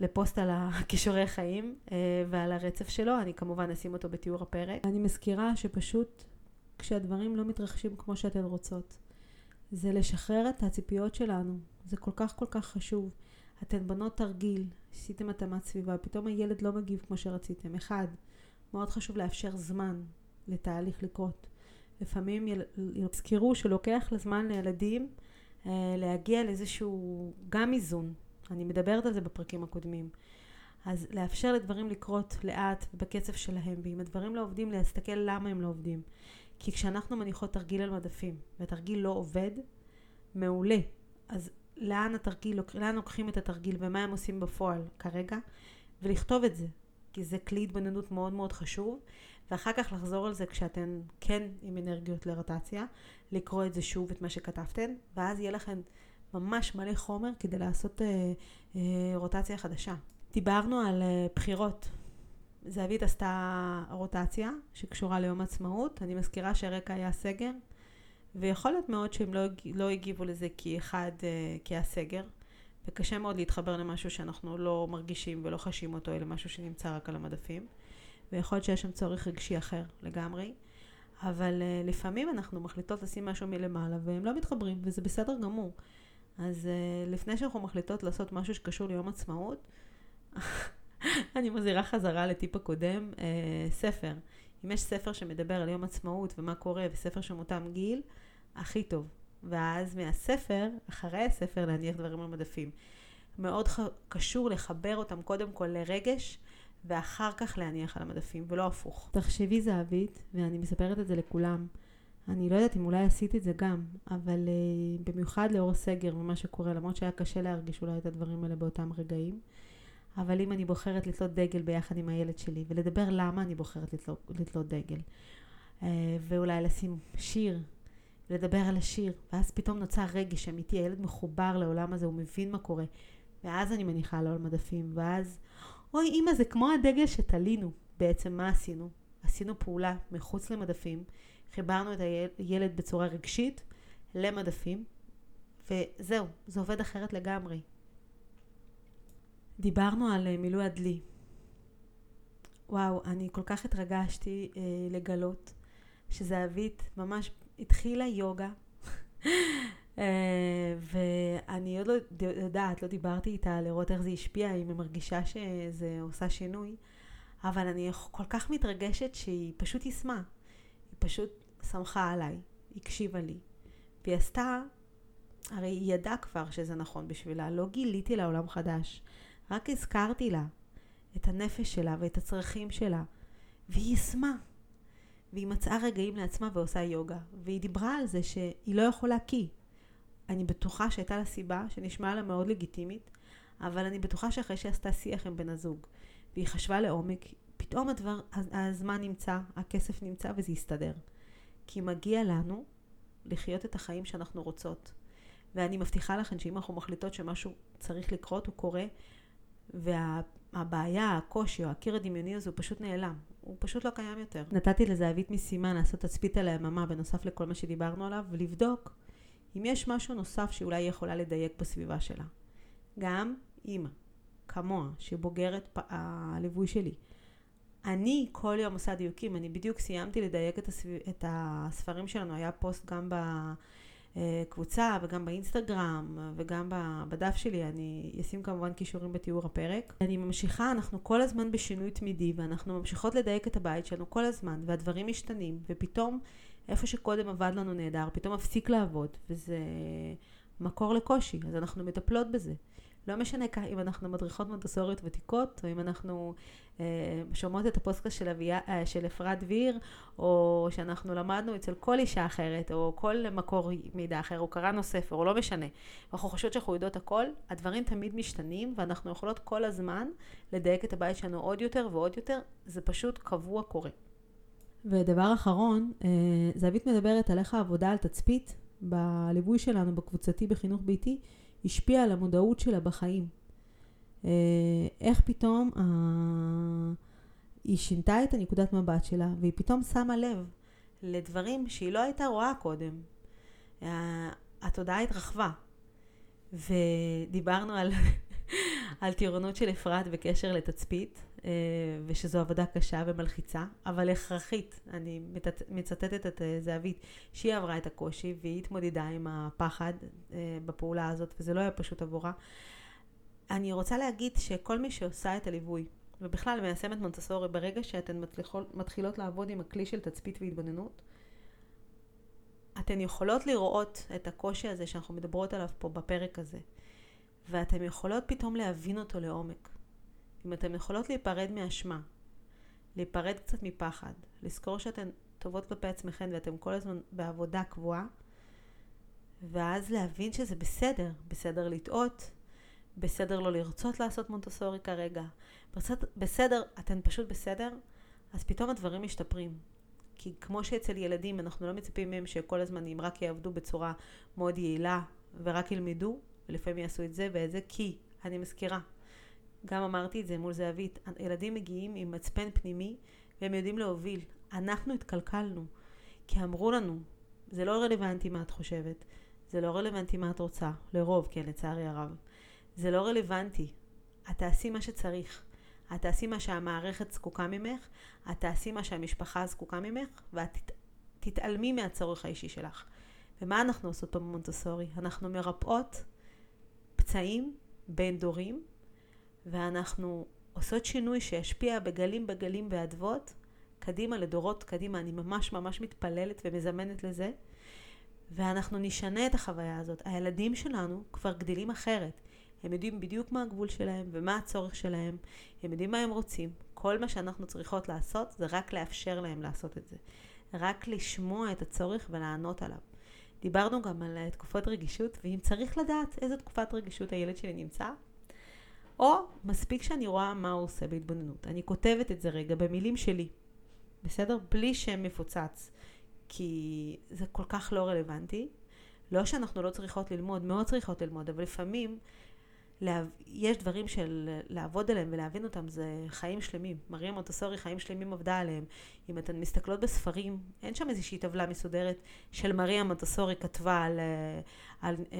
לפוסט על הכישורי חיים אה, ועל הרצף שלו, אני כמובן אשים אותו בתיאור הפרק. אני מזכירה שפשוט כשהדברים לא מתרחשים כמו שאתן רוצות, זה לשחרר את הציפיות שלנו, זה כל כך כל כך חשוב. אתן בנות תרגיל, עשיתם התאמת סביבה, פתאום הילד לא מגיב כמו שרציתם. אחד, מאוד חשוב לאפשר זמן לתהליך לקרות. לפעמים יזכרו שלוקח לזמן לילדים אה, להגיע לאיזשהו גם איזון, אני מדברת על זה בפרקים הקודמים. אז לאפשר לדברים לקרות לאט ובקצב שלהם, ואם הדברים לא עובדים, להסתכל למה הם לא עובדים. כי כשאנחנו מניחות תרגיל על מדפים, והתרגיל לא עובד, מעולה. אז לאן התרגיל, לאן לוקחים את התרגיל ומה הם עושים בפועל כרגע, ולכתוב את זה. כי זה כלי התבוננות מאוד מאוד חשוב, ואחר כך לחזור על זה כשאתן כן עם אנרגיות לרוטציה, לקרוא את זה שוב, את מה שכתבתן, ואז יהיה לכם ממש מלא חומר כדי לעשות אה, אה, רוטציה חדשה. דיברנו על אה, בחירות. זהבית עשתה רוטציה שקשורה ליום עצמאות. אני מזכירה שהרקע היה סגר, ויכול להיות מאוד שהם לא, לא הגיבו לזה כי אחד, אה, כי היה סגר, וקשה מאוד להתחבר למשהו שאנחנו לא מרגישים ולא חשים אותו, אלא משהו שנמצא רק על המדפים. ויכול להיות שיש שם צורך רגשי אחר לגמרי. אבל uh, לפעמים אנחנו מחליטות לשים משהו מלמעלה והם לא מתחברים, וזה בסדר גמור. אז uh, לפני שאנחנו מחליטות לעשות משהו שקשור ליום עצמאות, אני מזהירה חזרה לטיפ הקודם, uh, ספר. אם יש ספר שמדבר על יום עצמאות ומה קורה, וספר שמותאם גיל, הכי טוב. ואז מהספר, אחרי הספר, להניח דברים על מדפים. מאוד ח... קשור לחבר אותם קודם כל לרגש, ואחר כך להניח על המדפים, ולא הפוך. תחשבי זהבית, ואני מספרת את זה לכולם. אני לא יודעת אם אולי עשית את זה גם, אבל uh, במיוחד לאור הסגר ומה שקורה, למרות שהיה קשה להרגיש אולי את הדברים האלה באותם רגעים. אבל אם אני בוחרת לתלות דגל ביחד עם הילד שלי, ולדבר למה אני בוחרת לתלות, לתלות דגל, uh, ואולי לשים שיר, ולדבר על השיר, ואז פתאום נוצר רגש אמיתי, הילד מחובר לעולם הזה, הוא מבין מה קורה, ואז אני מניחה לו על מדפים, ואז, אוי אימא, זה כמו הדגל שתלינו. בעצם מה עשינו? עשינו פעולה מחוץ למדפים, חיברנו את הילד בצורה רגשית למדפים, וזהו, זה עובד אחרת לגמרי. דיברנו על אה, מילוי הדלי. וואו, אני כל כך התרגשתי אה, לגלות שזהבית ממש התחילה יוגה. אה, ואני עוד לא יודעת, לא דיברתי איתה לראות איך זה השפיע, אם היא מרגישה שזה עושה שינוי, אבל אני כל כך מתרגשת שהיא פשוט יישמה. היא פשוט שמחה עליי, הקשיבה לי. והיא עשתה, הרי היא ידעה כבר שזה נכון בשבילה, לא גיליתי לה עולם חדש, רק הזכרתי לה את הנפש שלה ואת הצרכים שלה, והיא יישמה. והיא מצאה רגעים לעצמה ועושה יוגה, והיא דיברה על זה שהיא לא יכולה כי. אני בטוחה שהייתה לה סיבה שנשמעה לה מאוד לגיטימית, אבל אני בטוחה שאחרי שעשתה שיח עם בן הזוג, והיא חשבה לעומק, פתאום הדבר, הזמן נמצא, הכסף נמצא וזה יסתדר. כי מגיע לנו לחיות את החיים שאנחנו רוצות. ואני מבטיחה לכם שאם אנחנו מחליטות שמשהו צריך לקרות, הוא קורה, והבעיה, הקושי או הקיר הדמיוני הזה הוא פשוט נעלם. הוא פשוט לא קיים יותר. נתתי לזהבית משימה לעשות תצפית על היממה בנוסף לכל מה שדיברנו עליו, ולבדוק אם יש משהו נוסף שאולי היא יכולה לדייק בסביבה שלה. גם אימא, כמוה, שבוגרת הליווי שלי. אני כל יום עושה דיוקים, אני בדיוק סיימתי לדייק את, הסב... את הספרים שלנו, היה פוסט גם בקבוצה וגם באינסטגרם וגם בדף שלי, אני אשים כמובן קישורים בתיאור הפרק. אני ממשיכה, אנחנו כל הזמן בשינוי תמידי ואנחנו ממשיכות לדייק את הבית שלנו כל הזמן והדברים משתנים ופתאום איפה שקודם עבד לנו נהדר, פתאום מפסיק לעבוד וזה מקור לקושי, אז אנחנו מטפלות בזה. לא משנה אם אנחנו מדריכות מונטסוריות ותיקות, או אם אנחנו שומעות את הפודקאסט של, אה, של אפרת דביר, או שאנחנו למדנו אצל כל אישה אחרת, או כל מקור מידע אחר, או קראנו ספר, או לא משנה. אנחנו חושבות שאנחנו יודעות הכל, הדברים תמיד משתנים, ואנחנו יכולות כל הזמן לדייק את הבית שלנו עוד יותר ועוד יותר, זה פשוט קבוע קורה. ודבר אחרון, אה, זהבית מדברת על איך העבודה על תצפית בליווי שלנו בקבוצתי בחינוך ביתי, השפיע על המודעות שלה בחיים. אה, איך פתאום ה... היא שינתה את הנקודת מבט שלה, והיא פתאום שמה לב לדברים שהיא לא הייתה רואה קודם. התודעה התרחבה. ודיברנו על, על טירונות של אפרת בקשר לתצפית, אה, ושזו עבודה קשה ומלחיצה, אבל הכרחית. אני מצטטת את אה, זהבית, שהיא עברה את הקושי והיא התמודדה עם הפחד אה, בפעולה הזאת, וזה לא היה פשוט עבורה. אני רוצה להגיד שכל מי שעושה את הליווי, ובכלל מיישמת מונטסורי, ברגע שאתן מתחילות, מתחילות לעבוד עם הכלי של תצפית והתבוננות, אתן יכולות לראות את הקושי הזה שאנחנו מדברות עליו פה בפרק הזה, ואתן יכולות פתאום להבין אותו לעומק. אם אתן יכולות להיפרד מאשמה, להיפרד קצת מפחד, לזכור שאתן טובות כלפי עצמכן ואתן כל הזמן בעבודה קבועה, ואז להבין שזה בסדר, בסדר לטעות, בסדר לא לרצות לעשות מונטסורי כרגע, בסדר, בסדר, אתן פשוט בסדר, אז פתאום הדברים משתפרים. כי כמו שאצל ילדים אנחנו לא מצפים מהם שכל הזמן אם רק יעבדו בצורה מאוד יעילה ורק ילמדו, ולפעמים יעשו את זה ואת זה, כי, אני מזכירה, גם אמרתי את זה מול זהבית, ילדים מגיעים עם מצפן פנימי והם יודעים להוביל. אנחנו התקלקלנו, כי אמרו לנו, זה לא רלוונטי מה את חושבת, זה לא רלוונטי מה את רוצה, לרוב, כן, לצערי הרב. זה לא רלוונטי. את תעשי מה שצריך. את תעשי מה שהמערכת זקוקה ממך, את תעשי מה שהמשפחה זקוקה ממך, ואת תת, תתעלמי מהצורך האישי שלך. ומה אנחנו עושות במונטסורי? אנחנו מרפאות חצאים בין דורים, ואנחנו עושות שינוי שישפיע בגלים בגלים באדוות, קדימה לדורות קדימה. אני ממש ממש מתפללת ומזמנת לזה. ואנחנו נשנה את החוויה הזאת. הילדים שלנו כבר גדלים אחרת. הם יודעים בדיוק מה הגבול שלהם ומה הצורך שלהם. הם יודעים מה הם רוצים. כל מה שאנחנו צריכות לעשות זה רק לאפשר להם לעשות את זה. רק לשמוע את הצורך ולענות עליו. דיברנו גם על תקופות רגישות, ואם צריך לדעת איזה תקופת רגישות הילד שלי נמצא, או מספיק שאני רואה מה הוא עושה בהתבוננות. אני כותבת את זה רגע במילים שלי, בסדר? בלי שם מפוצץ, כי זה כל כך לא רלוונטי. לא שאנחנו לא צריכות ללמוד, מאוד צריכות ללמוד, אבל לפעמים לה... יש דברים של לעבוד עליהם ולהבין אותם, זה חיים שלמים. מריה מוטוסורי, חיים שלמים עבדה עליהם. אם אתן מסתכלות בספרים, אין שם איזושהי טבלה מסודרת של מריה מוטוסורי כתבה על, אה, על, על, אה,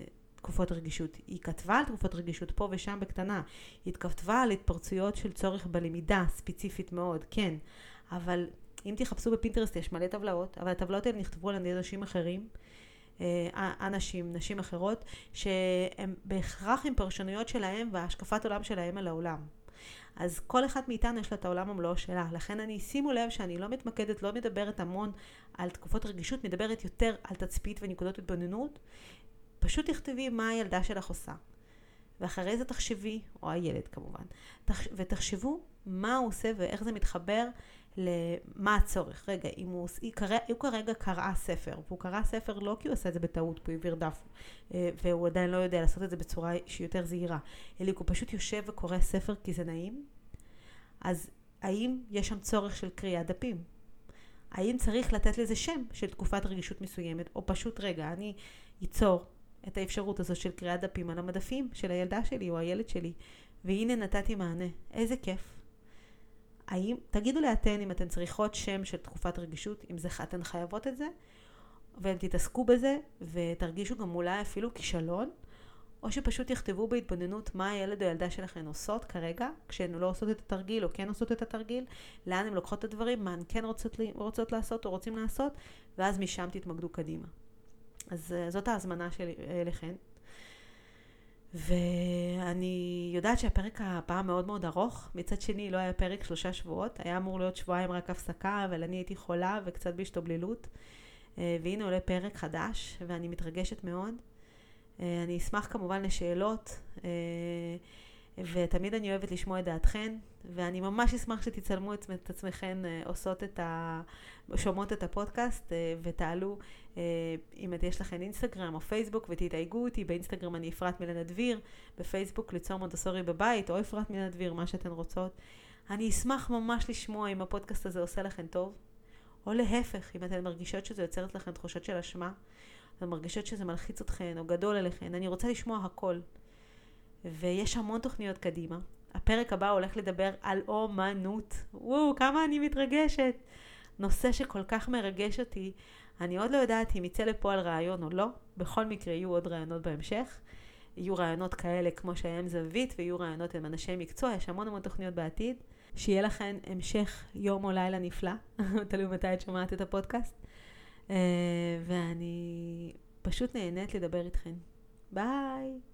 על תקופות רגישות. היא כתבה על תקופות רגישות פה ושם בקטנה. היא כתבה על התפרצויות של צורך בלמידה, ספציפית מאוד, כן. אבל אם תחפשו בפינטרסט יש מלא טבלאות, אבל הטבלאות האלה נכתבו על ידי אנשים אחרים. אה, אנשים, נשים אחרות, שהם בהכרח עם פרשנויות שלהם והשקפת עולם שלהם על העולם. אז כל אחת מאיתנו יש לה את העולם המלואו שלה. לכן אני, שימו לב שאני לא מתמקדת, לא מדברת המון על תקופות רגישות, מדברת יותר על תצפית ונקודות התבוננות. פשוט תכתבי מה הילדה שלך עושה. ואחרי זה תחשבי, או הילד כמובן, תח, ותחשבו מה הוא עושה ואיך זה מתחבר למה הצורך. רגע, אם הוא, הוא כרגע קרא ספר, והוא קרא ספר לא כי הוא עשה את זה בטעות, הוא העביר דף, אה, והוא עדיין לא יודע לעשות את זה בצורה שהיא יותר זהירה, אלא הוא פשוט יושב וקורא ספר כי זה נעים, אז האם יש שם צורך של קריאת דפים? האם צריך לתת לזה שם של תקופת רגישות מסוימת, או פשוט רגע, אני אצור את האפשרות הזאת של קריאת דפים על המדפים של הילדה שלי או הילד שלי, והנה נתתי מענה. איזה כיף. האם, תגידו לי אתן אם אתן צריכות שם של תקופת רגישות, אם זה, אתן חייבות את זה, והם תתעסקו בזה, ותרגישו גם אולי אפילו כישלון, או שפשוט יכתבו בהתבוננות מה הילד או הילדה שלכם עושות כרגע, כשהן לא עושות את התרגיל או כן עושות את התרגיל, לאן הן לוקחות את הדברים, מה הן כן רוצות, רוצות לעשות או רוצים לעשות, ואז משם תתמקדו קדימה. אז אה, זאת ההזמנה שלי אליכן. ואני יודעת שהפרק הפעם מאוד מאוד ארוך, מצד שני לא היה פרק שלושה שבועות, היה אמור להיות שבועיים רק הפסקה, אבל אני הייתי חולה וקצת בהשתובללות. אה, והנה עולה פרק חדש, ואני מתרגשת מאוד. אה, אני אשמח כמובן לשאלות, ותמיד אני אוהבת לשמוע את דעתכן, ואני ממש אשמח שתצלמו את עצמכן עושות את ה... שומעות את הפודקאסט ותעלו אה, אם יש לכם אינסטגרם או פייסבוק ותתייגו אותי, באינסטגרם אני אפרת מילנה דביר, בפייסבוק ליצור מונטסורי בבית או אפרת מילנה דביר, מה שאתן רוצות. אני אשמח ממש לשמוע אם הפודקאסט הזה עושה לכם טוב, או להפך, אם אתן מרגישות שזה יוצרת לכם תחושות של אשמה, אתן מרגישות שזה מלחיץ אתכן או גדול עליכן, אני רוצה לשמוע הכל. ויש המון תוכניות קדימה. הפרק הבא הולך לדבר על אומנות. וואו, כמה אני מתרגשת. נושא שכל כך מרגש אותי. אני עוד לא יודעת אם יצא לפועל רעיון או לא, בכל מקרה יהיו עוד רעיונות בהמשך. יהיו רעיונות כאלה כמו שהם זווית, ויהיו רעיונות עם אנשי מקצוע, יש המון המון תוכניות בעתיד. שיהיה לכם המשך יום או לילה נפלא, תלוי מתי את שומעת את הפודקאסט. אה, ואני פשוט נהנית לדבר איתכם. ביי.